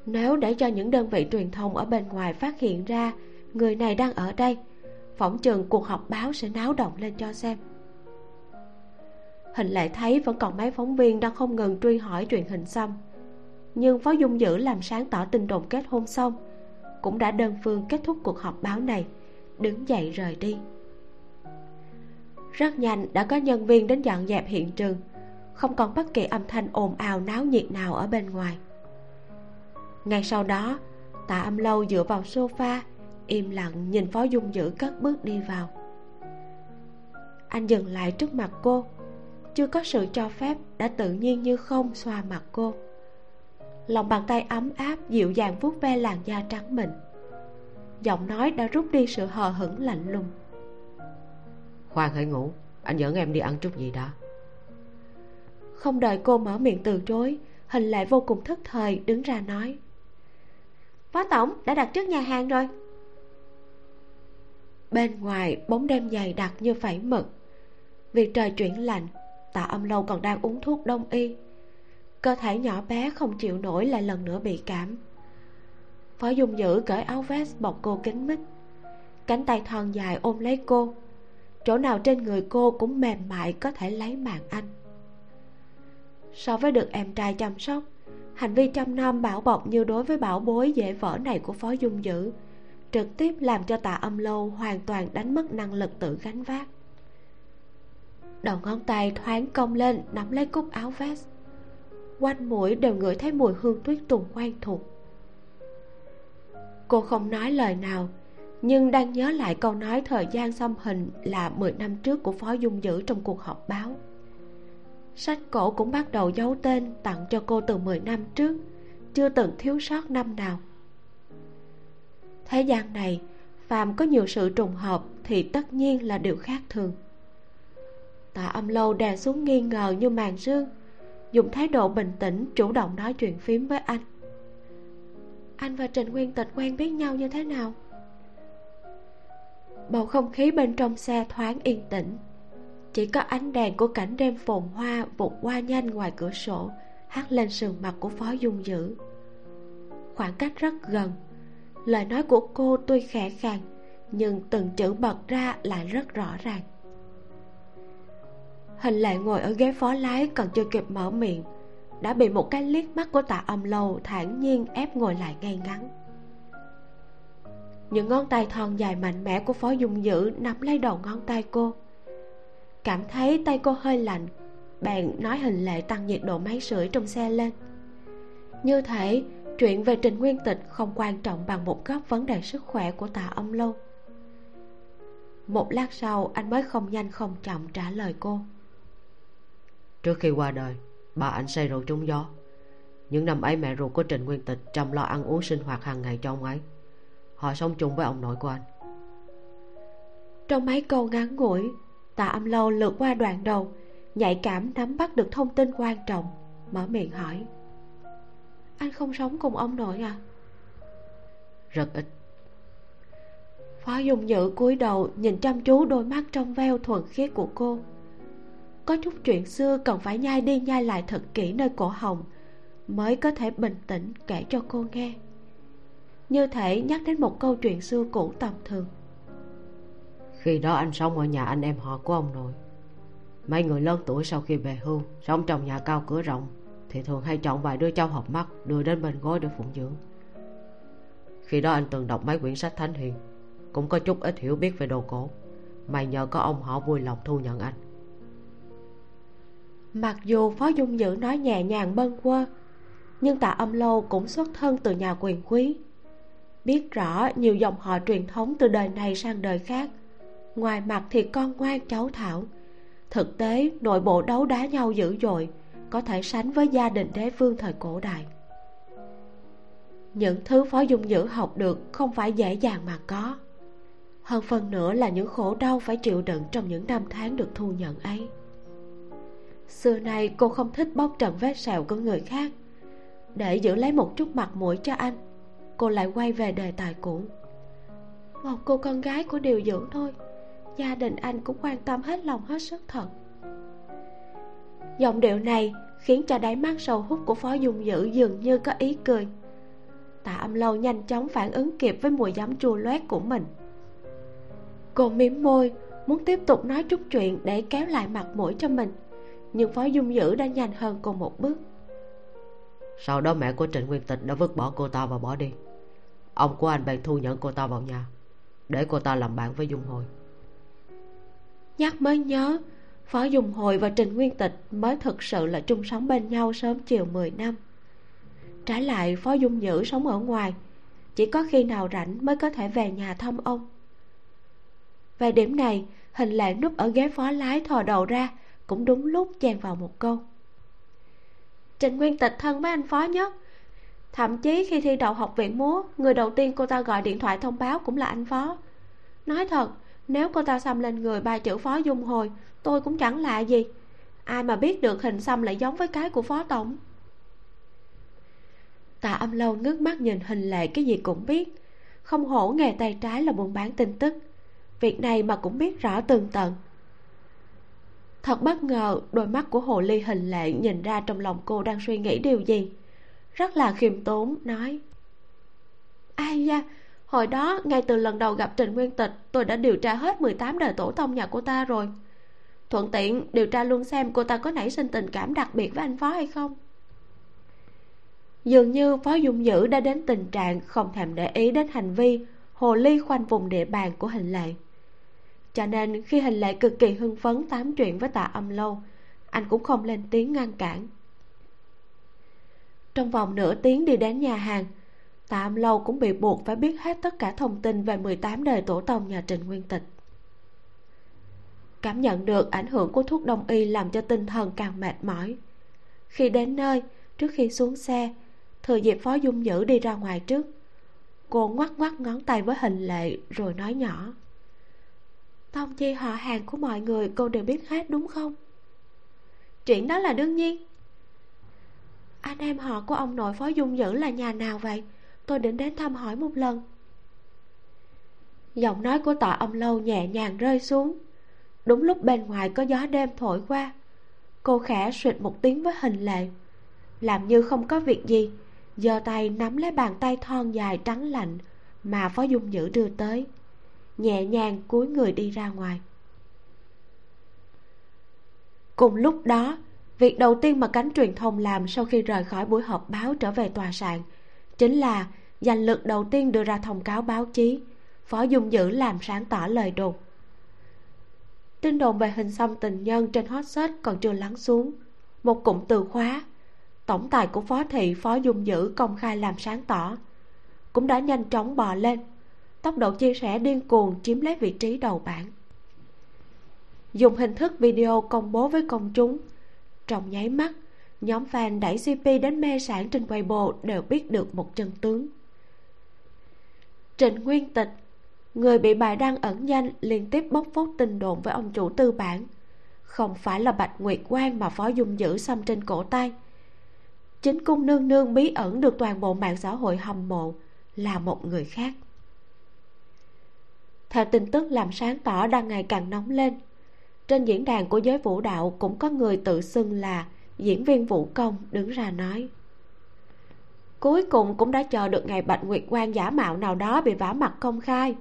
Speaker 1: nếu để cho những đơn vị truyền thông ở bên ngoài phát hiện ra người này đang ở đây, phỏng chừng cuộc họp báo sẽ náo động lên cho xem. Hình lệ thấy vẫn còn mấy phóng viên đang không ngừng truy hỏi truyền hình xăm nhưng phó dung dữ làm sáng tỏ tin đồn kết hôn xong, cũng đã đơn phương kết thúc cuộc họp báo này, đứng dậy rời đi. Rất nhanh đã có nhân viên đến dọn dẹp hiện trường, không còn bất kỳ âm thanh ồn ào náo nhiệt nào ở bên ngoài ngay sau đó tạ âm lâu dựa vào sofa im lặng nhìn phó dung dữ cất bước đi vào. Anh dừng lại trước mặt cô chưa có sự cho phép đã tự nhiên như không xoa mặt cô. Lòng bàn tay ấm áp dịu dàng vuốt ve làn da trắng mịn giọng nói đã rút đi sự hờ hững lạnh lùng.
Speaker 2: Khoan hãy ngủ anh dẫn em đi ăn chút gì đã
Speaker 1: không đợi cô mở miệng từ chối hình lệ vô cùng thất thời đứng ra nói phó tổng, đã đặt trước nhà hàng rồi. Bên ngoài, bóng đêm dày đặc như phẩy mực. Vì trời chuyển lạnh, tạ âm lâu còn đang uống thuốc đông y. Cơ thể nhỏ bé không chịu nổi lại lần nữa bị cảm. Phó dung dữ cởi áo vest bọc cô kín mít. Cánh tay thon dài ôm lấy cô. Chỗ nào trên người cô cũng mềm mại có thể lấy mạng anh. So với được em trai chăm sóc hành vi trăm nom bảo bọc như đối với bảo bối dễ vỡ này của phó dung dữ, trực tiếp làm cho tạ âm lâu hoàn toàn đánh mất năng lực tự gánh vác. Đầu ngón tay thoáng cong lên, nắm lấy cúc áo vest. Quanh mũi đều ngửi thấy mùi hương tuyết tùng quen thuộc. Cô không nói lời nào, nhưng đang nhớ lại câu nói thời gian xăm hình là 10 năm trước của phó dung dữ trong cuộc họp báo sách cổ cũng bắt đầu giấu tên tặng cho cô từ 10 năm trước, chưa từng thiếu sót năm nào. Thế gian này, phàm có nhiều sự trùng hợp thì tất nhiên là điều khác thường. Tạ âm lâu đè xuống nghi ngờ như màn sương, dùng thái độ bình tĩnh chủ động nói chuyện phím với anh. Anh và trịnh nguyên tịch quen biết nhau như thế nào? Bầu không khí bên trong xe thoáng yên tĩnh chỉ có ánh đèn của cảnh đêm phồn hoa vụt qua nhanh ngoài cửa sổ hắt lên sườn mặt của phó dung dữ. Khoảng cách rất gần. Lời nói của cô tuy khẽ khàng, nhưng từng chữ bật ra lại rất rõ ràng. Hình lệ ngồi ở ghế phó lái còn chưa kịp mở miệng, đã bị một cái liếc mắt của tạ âm lâu thản nhiên ép ngồi lại ngay ngắn. Những ngón tay thon dài mạnh mẽ của phó dung dữ nắm lấy đầu ngón tay cô cảm thấy tay cô hơi lạnh. Bèn nói hình lệ tăng nhiệt độ máy sưởi trong xe lên. Như thể chuyện về trình nguyên tịch không quan trọng bằng một góc vấn đề sức khỏe của tạ âm lâu. Một lát sau anh mới không nhanh không chậm trả lời cô.
Speaker 2: Trước khi qua đời bà anh say rượu trúng gió. Những năm ấy mẹ ruột của trình nguyên tịch chăm lo ăn uống sinh hoạt hàng ngày cho ông ấy. Họ sống chung với ông nội của anh.
Speaker 1: Trong mấy câu ngắn ngủi tạ âm lâu lượt qua đoạn đầu nhạy cảm nắm bắt được thông tin quan trọng mở miệng hỏi. Anh không sống cùng ông nội à?
Speaker 2: Rất ít.
Speaker 1: Phó dùng nhự cúi đầu nhìn chăm chú đôi mắt trong veo thuần khiết của cô. Có chút chuyện xưa cần phải nhai đi nhai lại thật kỹ nơi cổ họng mới có thể bình tĩnh kể cho cô nghe. Như thể nhắc đến một câu chuyện xưa cũ tầm thường
Speaker 2: khi đó anh sống ở nhà anh em họ của ông nội. Mấy người lớn tuổi sau khi về hưu, sống trong nhà cao cửa rộng, thì thường hay chọn vài đứa cháu học mắt đưa đến bên gối để phụng dưỡng. Khi đó anh từng đọc mấy quyển sách thánh hiền, cũng có chút ít hiểu biết về đồ cổ. Mày nhờ có ông họ vui lòng thu nhận anh.
Speaker 1: Mặc dù phó dung dữ nói nhẹ nhàng bâng quơ, nhưng tạ âm lâu cũng xuất thân từ nhà quyền quý. Biết rõ nhiều dòng họ truyền thống từ đời này sang đời khác ngoài mặt thì con ngoan cháu thảo. Thực tế, nội bộ đấu đá nhau dữ dội, có thể sánh với gia đình đế vương thời cổ đại. Những thứ phó dung dữ học được không phải dễ dàng mà có. Hơn phần nữa là những khổ đau phải chịu đựng trong những năm tháng được thu nhận ấy. Xưa nay, cô không thích bóc trần vết sẹo của người khác. Để giữ lấy một chút mặt mũi cho anh, cô lại quay về đề tài cũ. Một cô con gái của điều dưỡng thôi gia đình anh cũng quan tâm hết lòng hết sức thật. Giọng điệu này khiến cho đáy mắt sầu hút của phó dung dữ dường như có ý cười. Tạ âm lâu nhanh chóng phản ứng kịp với mùi giấm chua loét của mình. Cô mím môi, muốn tiếp tục nói chút chuyện để kéo lại mặt mũi cho mình, nhưng phó dung dữ đã nhanh hơn cô một bước.
Speaker 2: Sau đó mẹ của trịnh nguyên tịch đã vứt bỏ cô ta và bỏ đi. Ông của anh bèn thu nhận cô ta vào nhà, để cô ta làm bạn với dung hồi
Speaker 1: nhắc mới nhớ, phó dung hồi và trình nguyên tịch mới thực sự là chung sống bên nhau sớm chiều 10 năm. Trái lại, phó dung nhữ sống ở ngoài, chỉ có khi nào rảnh mới có thể về nhà thăm ông. Về điểm này, hình lệ núp ở ghế phó lái thò đầu ra, cũng đúng lúc chen vào một câu. Trình nguyên tịch thân với anh phó nhất. Thậm chí khi thi đậu học viện múa, người đầu tiên cô ta gọi điện thoại thông báo cũng là anh phó. Nói thật nếu cô ta xăm lên người ba chữ phó dung hồi, tôi cũng chẳng lạ gì. Ai mà biết được hình xăm lại giống với cái của phó tổng? Tạ âm lâu ngước mắt nhìn hình lệ cái gì cũng biết. Không hổ nghề tay trái là buôn bán tin tức. Việc này mà cũng biết rõ tường tận. Thật bất ngờ, đôi mắt của hồ ly hình lệ nhìn ra trong lòng cô đang suy nghĩ điều gì. Rất là khiêm tốn, nói, ai da hồi đó, ngay từ lần đầu gặp trình nguyên tịch, tôi đã điều tra hết 18 đời tổ tông nhà cô ta rồi. Thuận tiện điều tra luôn xem cô ta có nảy sinh tình cảm đặc biệt với anh phó hay không. Dường như phó dung dữ đã đến tình trạng không thèm để ý đến hành vi hồ ly khoanh vùng địa bàn của hình lệ. Cho nên, khi hình lệ cực kỳ hưng phấn tám chuyện với tạ âm lâu, anh cũng không lên tiếng ngăn cản. Trong vòng nửa tiếng đi đến nhà hàng Tạm lâu cũng bị buộc phải biết hết tất cả thông tin về 18 đời tổ tông nhà Trịnh Nguyên Tịch. Cảm nhận được ảnh hưởng của thuốc đông y làm cho tinh thần càng mệt mỏi. Khi đến nơi, trước khi xuống xe, thừa dịp phó dung dữ đi ra ngoài trước, cô ngoắc ngoắc ngón tay với hình lệ rồi nói nhỏ. Tông chi họ hàng của mọi người cô đều biết hết đúng không? Chuyện đó là đương nhiên. Anh em họ của ông nội phó dung dữ là nhà nào vậy? Tôi định đến thăm hỏi một lần. Giọng nói của tạ ông lâu nhẹ nhàng rơi xuống. Đúng lúc bên ngoài có gió đêm thổi qua, cô khẽ suyệt một tiếng với hình lệ. Làm như không có việc gì, giơ tay nắm lấy bàn tay thon dài trắng lạnh mà phó dung nhữ đưa tới. Nhẹ nhàng cúi người đi ra ngoài. Cùng lúc đó, việc đầu tiên mà cánh truyền thông làm sau khi rời khỏi buổi họp báo trở về tòa soạn chính là giành lực đầu tiên đưa ra thông cáo báo chí. Phó dung dữ làm sáng tỏ lời đồn. Tin đồn về hình xăm tình nhân trên hot search còn chưa lắng xuống. Một cụm từ khóa. Tổng tài của phó thị phó dung dữ công khai làm sáng tỏ. Cũng đã nhanh chóng bò lên. Tốc độ chia sẻ điên cuồng chiếm lấy vị trí đầu bảng. Dùng hình thức video công bố với công chúng. Trong nháy mắt nhóm fan đẩy cp đến mê sản trên weibo đều biết được một chân tướng. Trịnh nguyên tịch, người bị bài đăng ẩn danh liên tiếp bóc phốt tin đồn với ông chủ tư bản, không phải là bạch nguyệt quang mà phó dung giữ xăm trên cổ tay. Chính cung nương nương bí ẩn được toàn bộ mạng xã hội hâm mộ, là một người khác. Theo tin tức làm sáng tỏ đang ngày càng nóng lên, trên diễn đàn của giới vũ đạo cũng có người tự xưng là diễn viên vũ công đứng ra nói. Cuối cùng cũng đã chờ được ngày bạch nguyệt quan giả mạo nào đó bị vả mặt công khai.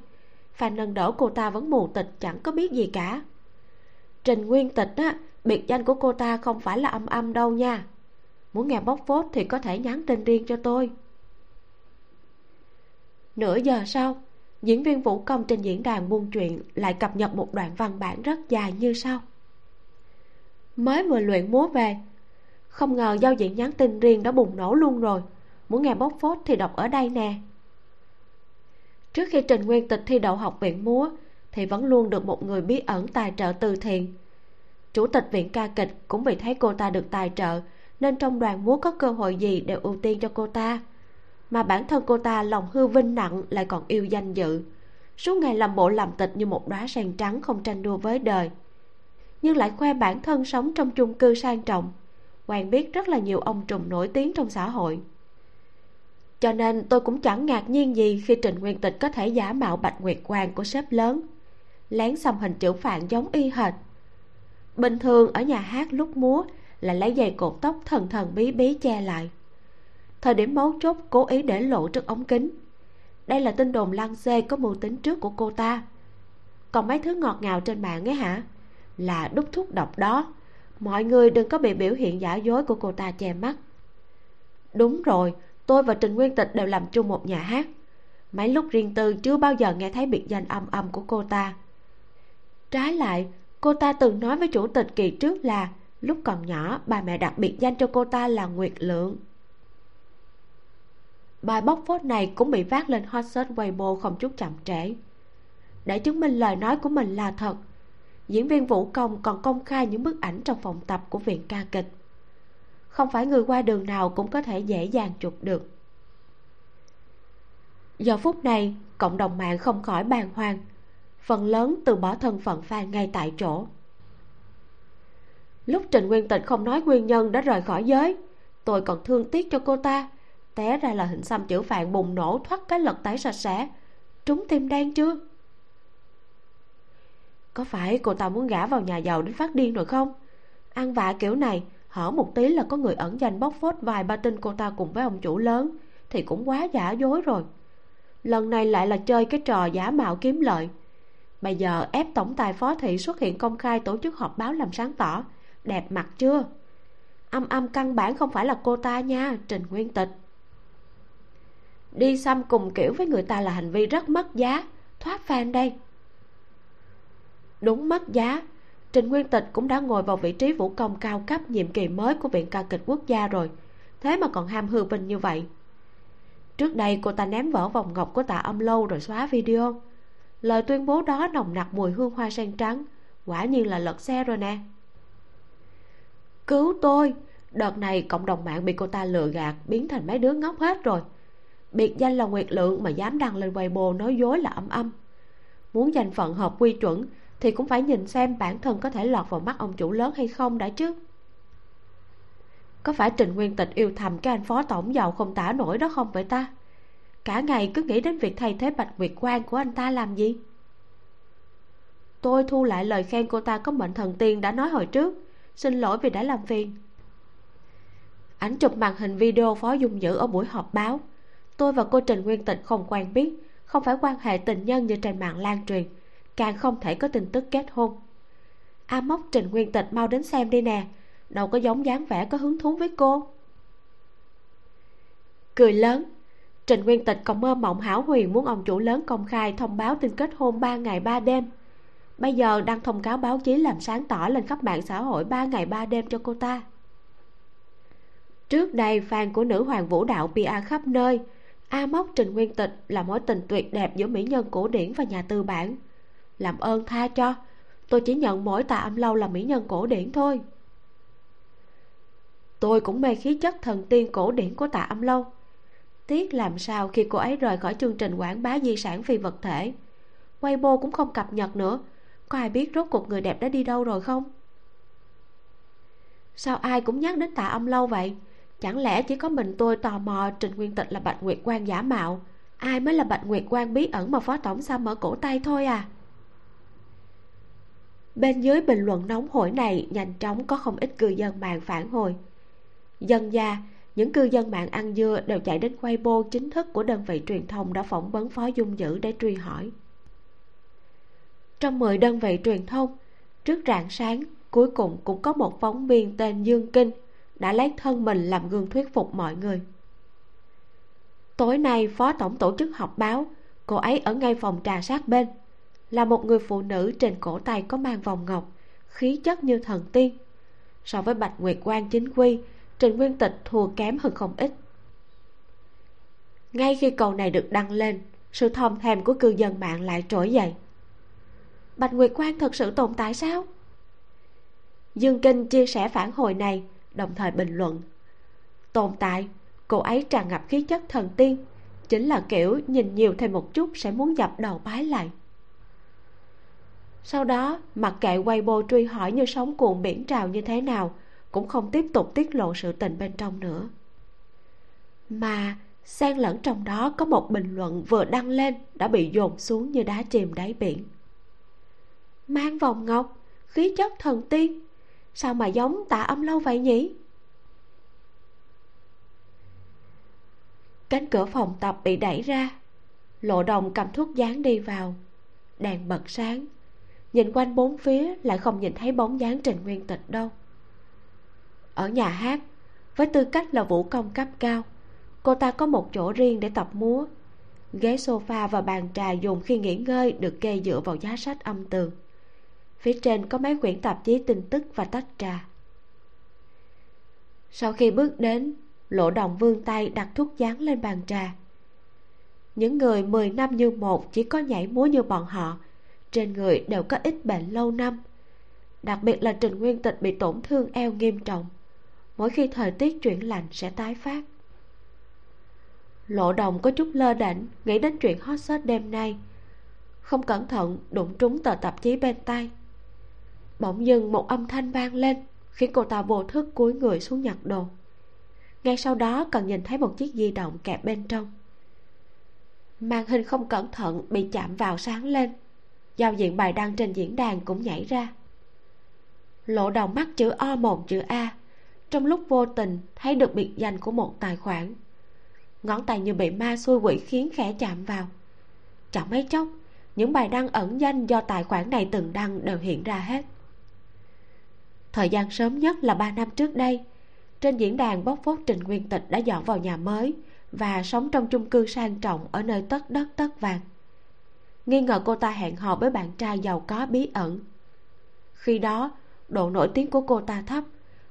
Speaker 1: Phan nâng đỡ cô ta vẫn mù tịch, chẳng có biết gì cả. Trình nguyên tịch á, biệt danh của cô ta không phải là âm âm đâu nha. Muốn nghe bóc phốt thì có thể nhắn tin riêng cho tôi. Nửa giờ sau, diễn viên vũ công trên diễn đàn buôn chuyện lại cập nhật một đoạn văn bản rất dài như sau. Mới vừa luyện múa về không ngờ giao diện nhắn tin riêng đã bùng nổ luôn rồi. Muốn nghe bóc phốt thì đọc ở đây nè. Trước khi trình nguyên tịch thi đậu học viện múa, thì vẫn luôn được một người bí ẩn tài trợ từ thiện. Chủ tịch viện ca kịch cũng vì thấy cô ta được tài trợ, nên trong đoàn múa có cơ hội gì đều ưu tiên cho cô ta? Mà bản thân cô ta lòng hư vinh nặng lại còn yêu danh dự. Suốt ngày làm bộ làm tịch như một đóa sen trắng không tranh đua với đời. Nhưng lại khoe bản thân sống trong chung cư sang trọng quen biết rất là nhiều ông trùm nổi tiếng trong xã hội. Cho nên tôi cũng chẳng ngạc nhiên gì khi trịnh nguyên tịch có thể giả mạo bạch nguyệt quang của sếp lớn, lén xăm hình chữ phạn giống y hệt. Bình thường ở nhà hát lúc múa là lấy dây cột tóc thần thần bí bí che lại. Thời điểm mấu chốt cố ý để lộ trước ống kính. Đây là tin đồn lăng xê có mưu tính trước của cô ta. Còn mấy thứ ngọt ngào trên mạng ấy hả? Là đúc thuốc độc đó mọi người đừng có bị biểu hiện giả dối của cô ta che mắt. Đúng rồi, tôi và trình nguyên tịch đều làm chung một nhà hát. Mấy lúc riêng tư chưa bao giờ nghe thấy biệt danh âm âm của cô ta. Trái lại, cô ta từng nói với chủ tịch kỳ trước là lúc còn nhỏ, bà mẹ đặt biệt danh cho cô ta là nguyệt lượng. Bài bóc phốt này cũng bị phát lên hot search weibo không chút chậm trễ. Để chứng minh lời nói của mình là thật diễn viên vũ công còn công khai những bức ảnh trong phòng tập của viện ca kịch. Không phải người qua đường nào cũng có thể dễ dàng chụp được. Giờ phút này, cộng đồng mạng không khỏi bàng hoàng. Phần lớn từ bỏ thân phận fan ngay tại chỗ. Lúc trình nguyên tịch không nói nguyên nhân đã rời khỏi giới, tôi còn thương tiếc cho cô ta. Té ra là hình xăm chữ phạn bùng nổ thoát cái lật tẩy sạch sẽ. Trúng tim đen chưa? Có phải cô ta muốn gả vào nhà giàu đến phát điên rồi không? Ăn vạ kiểu này, hở một tí là có người ẩn danh bóc phốt vài ba tin cô ta cùng với ông chủ lớn, thì cũng quá giả dối rồi. Lần này lại là chơi cái trò giả mạo kiếm lợi. Bây giờ ép tổng tài phó thị xuất hiện công khai tổ chức họp báo làm sáng tỏ, đẹp mặt chưa? Âm âm căn bản không phải là cô ta nha, trình nguyên tịch. Đi xăm cùng kiểu với người ta là hành vi rất mất giá, thoát fan đây đúng mất giá. Trình nguyên tịch cũng đã ngồi vào vị trí vũ công cao cấp nhiệm kỳ mới của viện ca kịch quốc gia rồi. Thế mà còn ham hư vinh như vậy. Trước đây cô ta ném vỡ vòng ngọc của tạ âm lâu rồi xóa video. Lời tuyên bố đó nồng nặc mùi hương hoa sen trắng. Quả nhiên là lật xe rồi nè. Cứu tôi! Đợt này cộng đồng mạng bị cô ta lừa gạt, biến thành mấy đứa ngốc hết rồi. Biệt danh là nguyệt lượng mà dám đăng lên weibo nói dối là âm âm muốn giành phận hợp quy chuẩn thì cũng phải nhìn xem bản thân có thể lọt vào mắt ông chủ lớn hay không đã chứ. Có phải trình nguyên tịch yêu thầm cái anh phó tổng giàu không tả nổi đó không vậy ta? Cả ngày cứ nghĩ đến việc thay thế bạch nguyệt quan của anh ta làm gì? Tôi thu lại lời khen cô ta có mệnh thần tiên đã nói hồi trước. Xin lỗi vì đã làm phiền. Ảnh chụp màn hình video phó dung dữ ở buổi họp báo. Tôi và cô trình nguyên tịch không quen biết, không phải quan hệ tình nhân như trên mạng lan truyền càng không thể có tin tức kết hôn. A móc trình nguyên tịch mau đến xem đi nè. Đâu có giống dáng vẻ có hứng thú với cô. Cười lớn. Trình nguyên tịch còn mơ mộng hảo huyền muốn ông chủ lớn công khai thông báo tin kết hôn ba ngày ba đêm. Bây giờ đang thông cáo báo chí làm sáng tỏ lên khắp mạng xã hội ba ngày ba đêm cho cô ta. Trước đây, fan của nữ hoàng vũ đạo pia khắp nơi. A móc trình nguyên tịch là mối tình tuyệt đẹp giữa mỹ nhân cổ điển và nhà tư bản làm ơn tha cho. Tôi chỉ nhận mỗi tà âm lâu là mỹ nhân cổ điển thôi. Tôi cũng mê khí chất thần tiên cổ điển của tạ âm lâu. Tiếc làm sao khi cô ấy rời khỏi chương trình quảng bá di sản phi vật thể. Weibo cũng không cập nhật nữa. Có ai biết rốt cuộc người đẹp đã đi đâu rồi không? Sao ai cũng nhắc đến tạ âm lâu vậy? Chẳng lẽ chỉ có mình tôi tò mò trình nguyên tịch là bạch nguyệt quan giả mạo? Ai mới là bạch nguyệt quan bí ẩn mà phó tổng sao mở cổ tay thôi à? Bên dưới bình luận nóng hổi này nhanh chóng có không ít cư dân mạng phản hồi. Dân gia, những cư dân mạng ăn dưa đều chạy đến Weibo chính thức của đơn vị truyền thông đã phỏng vấn phó dung dữ để truy hỏi. Trong 10 đơn vị truyền thông, trước rạng sáng, cuối cùng cũng có một phóng viên tên dương kinh đã lấy thân mình làm gương thuyết phục mọi người. Tối nay, phó tổng tổ chức họp báo, cô ấy ở ngay phòng trà sát bên là một người phụ nữ trên cổ tay có mang vòng ngọc, khí chất như thần tiên. So với bạch nguyệt quan chính quy trình nguyên tịch thua kém hơn không ít. Ngay khi câu này được đăng lên, sự thòm thèm của cư dân mạng lại trỗi dậy. Bạch nguyệt quan thật sự tồn tại sao? Dương kinh chia sẻ phản hồi này, đồng thời bình luận. Tồn tại, cô ấy tràn ngập khí chất thần tiên, chính là kiểu nhìn nhiều thêm một chút sẽ muốn dập đầu bái lại sau đó, mặc kệ Weibo truy hỏi như sóng cuộn biển trào như thế nào, cũng không tiếp tục tiết lộ sự tình bên trong nữa. Mà xen lẫn trong đó có một bình luận vừa đăng lên đã bị dồn xuống như đá chìm đáy biển. Mang vòng ngọc, khí chất thần tiên, sao mà giống tạ âm lâu vậy nhỉ? Cánh cửa phòng tập bị đẩy ra, lộ đồng cầm thuốc dán đi vào, đèn bật sáng nhìn quanh bốn phía lại không nhìn thấy bóng dáng trình nguyên tịch đâu. Ở nhà hát, với tư cách là vũ công cấp cao, cô ta có một chỗ riêng để tập múa. Ghế sofa và bàn trà dùng khi nghỉ ngơi được kê dựa vào giá sách âm tường. Phía trên có mấy quyển tạp chí tin tức và tách trà. Sau khi bước đến lộ đồng vươn tay đặt thuốc dán lên bàn trà. Những người mười năm như một chỉ có nhảy múa như bọn họ trên người đều có ít bệnh lâu năm. Đặc biệt là trình nguyên tịch bị tổn thương eo nghiêm trọng. Mỗi khi thời tiết chuyển lạnh sẽ tái phát. Lộ đồng có chút lơ đễnh, nghĩ đến chuyện hot search đêm nay. Không cẩn thận, đụng trúng tờ tạp chí bên tay bỗng dưng một âm thanh vang lên, khiến cô ta vô thức cúi người xuống nhặt đồ. Ngay sau đó, cần nhìn thấy một chiếc di động kẹp bên trong. Màn hình không cẩn thận bị chạm vào sáng lên giao diện bài đăng trên diễn đàn cũng nhảy ra. Lộ đầu mắt chữ o một, chữ a. Trong lúc vô tình, thấy được biệt danh của một tài khoản. Ngón tay như bị ma xui quỷ khiến khẽ chạm vào. Chẳng mấy chốc, những bài đăng ẩn danh do tài khoản này từng đăng đều hiện ra hết. Thời gian sớm nhất là ba năm trước đây, trên diễn đàn bóc phốt trình nguyên tịch đã dọn vào nhà mới và sống trong chung cư sang trọng ở nơi tất đất tất vàng nghi ngờ cô ta hẹn hò với bạn trai giàu có bí ẩn. Khi đó, độ nổi tiếng của cô ta thấp,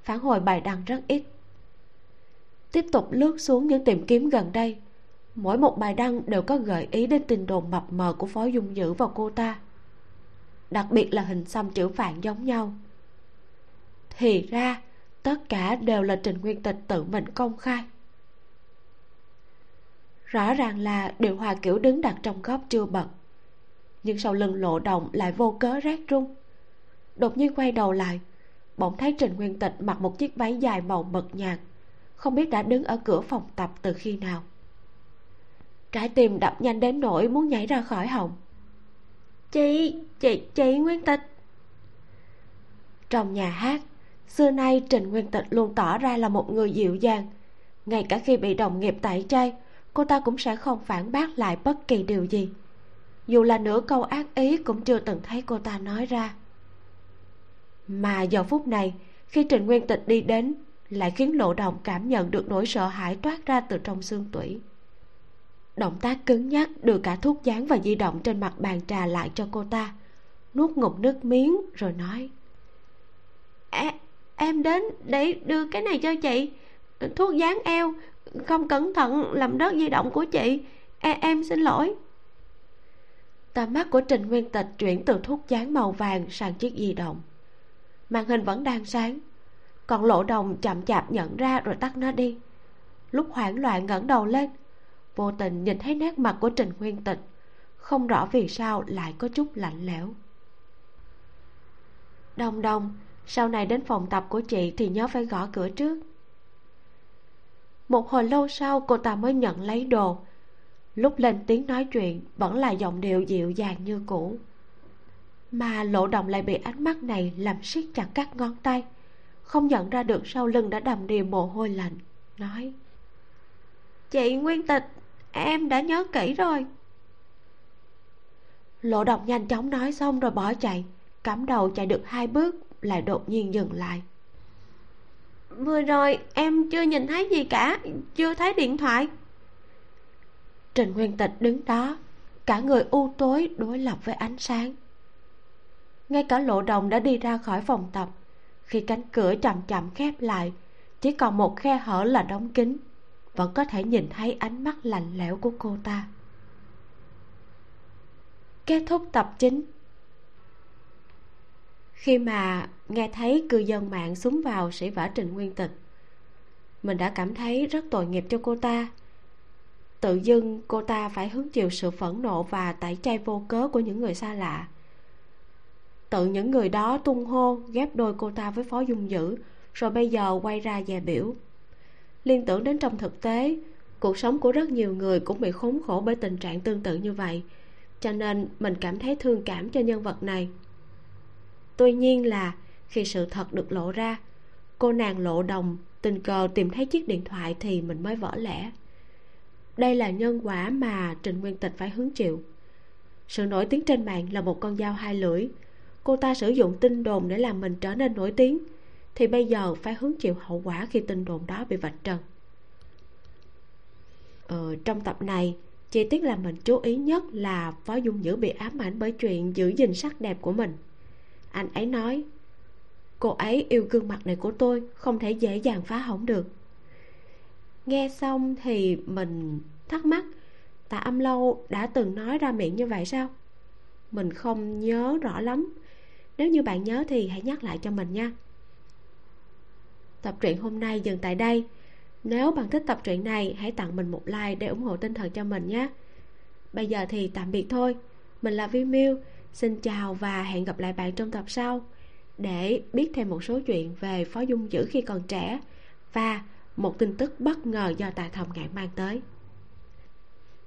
Speaker 1: phản hồi bài đăng rất ít. Tiếp tục lướt xuống những tìm kiếm gần đây, mỗi một bài đăng đều có gợi ý đến tin đồn mập mờ của phó dung dữ vào cô ta. Đặc biệt là hình xăm chữ phạn giống nhau. Thì ra, tất cả đều là trình nguyên tịch tự mình công khai. Rõ ràng là điều hòa kiểu đứng đặt trong góc chưa bật nhưng sau lưng lộ động lại vô cớ rét run đột nhiên quay đầu lại bỗng thấy trình nguyên tịch mặc một chiếc váy dài màu mật nhạt không biết đã đứng ở cửa phòng tập từ khi nào. Trái tim đập nhanh đến nỗi muốn nhảy ra khỏi họng. Chị chị chị nguyên tịch. Trong nhà hát xưa nay trình nguyên tịch luôn tỏ ra là một người dịu dàng. Ngay cả khi bị đồng nghiệp tẩy chay cô ta cũng sẽ không phản bác lại bất kỳ điều gì dù là nửa câu ác ý cũng chưa từng thấy cô ta nói ra. Mà giờ phút này khi trình nguyên tịch đi đến lại khiến lộ đồng cảm nhận được nỗi sợ hãi toát ra từ trong xương tủy. Động tác cứng nhắc đưa cả thuốc dán và di động trên mặt bàn trà lại cho cô ta nuốt ngụm nước miếng rồi nói à, em đến để đưa cái này cho chị. Thuốc dán eo không cẩn thận làm rớt di động của chị. À, em xin lỗi tầm mắt của trình nguyên tịch chuyển từ thuốc dán màu vàng sang chiếc di động. Màn hình vẫn đang sáng. Còn lộ đồng chậm chạp nhận ra rồi tắt nó đi. Lúc hoảng loạn ngẩng đầu lên vô tình nhìn thấy nét mặt của trình nguyên tịch. Không rõ vì sao lại có chút lạnh lẽo. Đồng Đồng, sau này đến phòng tập của chị thì nhớ phải gõ cửa trước. Một hồi lâu sau cô ta mới nhận lấy đồ lúc lên tiếng nói chuyện, vẫn là giọng điệu dịu dàng như cũ. Mà lộ động lại bị ánh mắt này làm siết chặt các ngón tay, không nhận ra được sau lưng đã đầm đìa mồ hôi lạnh, nói, chị nguyên tịch, em đã nhớ kỹ rồi. Lộ động nhanh chóng nói xong rồi bỏ chạy, cắm đầu chạy được hai bước, lại đột nhiên dừng lại. Vừa rồi em chưa nhìn thấy gì cả, chưa thấy điện thoại trình nguyên tịch đứng đó, cả người u tối đối lập với ánh sáng. Ngay cả lộ đồng đã đi ra khỏi phòng tập, khi cánh cửa chậm chậm khép lại, chỉ còn một khe hở là đóng kín, vẫn có thể nhìn thấy ánh mắt lạnh lẽo của cô ta. Kết thúc tập chính khi mà nghe thấy cư dân mạng súng vào sĩ vả trình nguyên tịch, mình đã cảm thấy rất tội nghiệp cho cô ta tự dưng cô ta phải hứng chịu sự phẫn nộ và tẩy chay vô cớ của những người xa lạ. Tự những người đó tung hô, ghép đôi cô ta với phó dung dữ, rồi bây giờ quay ra dè biểu. Liên tưởng đến trong thực tế, cuộc sống của rất nhiều người cũng bị khốn khổ bởi tình trạng tương tự như vậy, cho nên mình cảm thấy thương cảm cho nhân vật này. Tuy nhiên là, khi sự thật được lộ ra, cô nàng lộ đồng, tình cờ tìm thấy chiếc điện thoại thì mình mới vỡ lẽ đây là nhân quả mà trình nguyên tịch phải hứng chịu. Sự nổi tiếng trên mạng là một con dao hai lưỡi. Cô ta sử dụng tin đồn để làm mình trở nên nổi tiếng thì bây giờ phải hứng chịu hậu quả khi tin đồn đó bị vạch trần. Ờ, trong tập này chi tiết làm mình chú ý nhất là phó dung dữ bị ám ảnh bởi chuyện giữ gìn sắc đẹp của mình. Anh ấy nói cô ấy yêu gương mặt này của tôi không thể dễ dàng phá hỏng được nghe xong thì mình thắc mắc, tạ âm lâu đã từng nói ra miệng như vậy sao? Mình không nhớ rõ lắm. Nếu như bạn nhớ thì hãy nhắc lại cho mình nha. Tập truyện hôm nay dừng tại đây. Nếu bạn thích tập truyện này, hãy tặng mình một like để ủng hộ tinh thần cho mình nhé. Bây giờ thì tạm biệt thôi. Mình là vi miu xin chào và hẹn gặp lại bạn trong tập sau. Để biết thêm một số chuyện về phó dung dữ khi còn trẻ và một tin tức bất ngờ do tài thầm ngạn mang tới.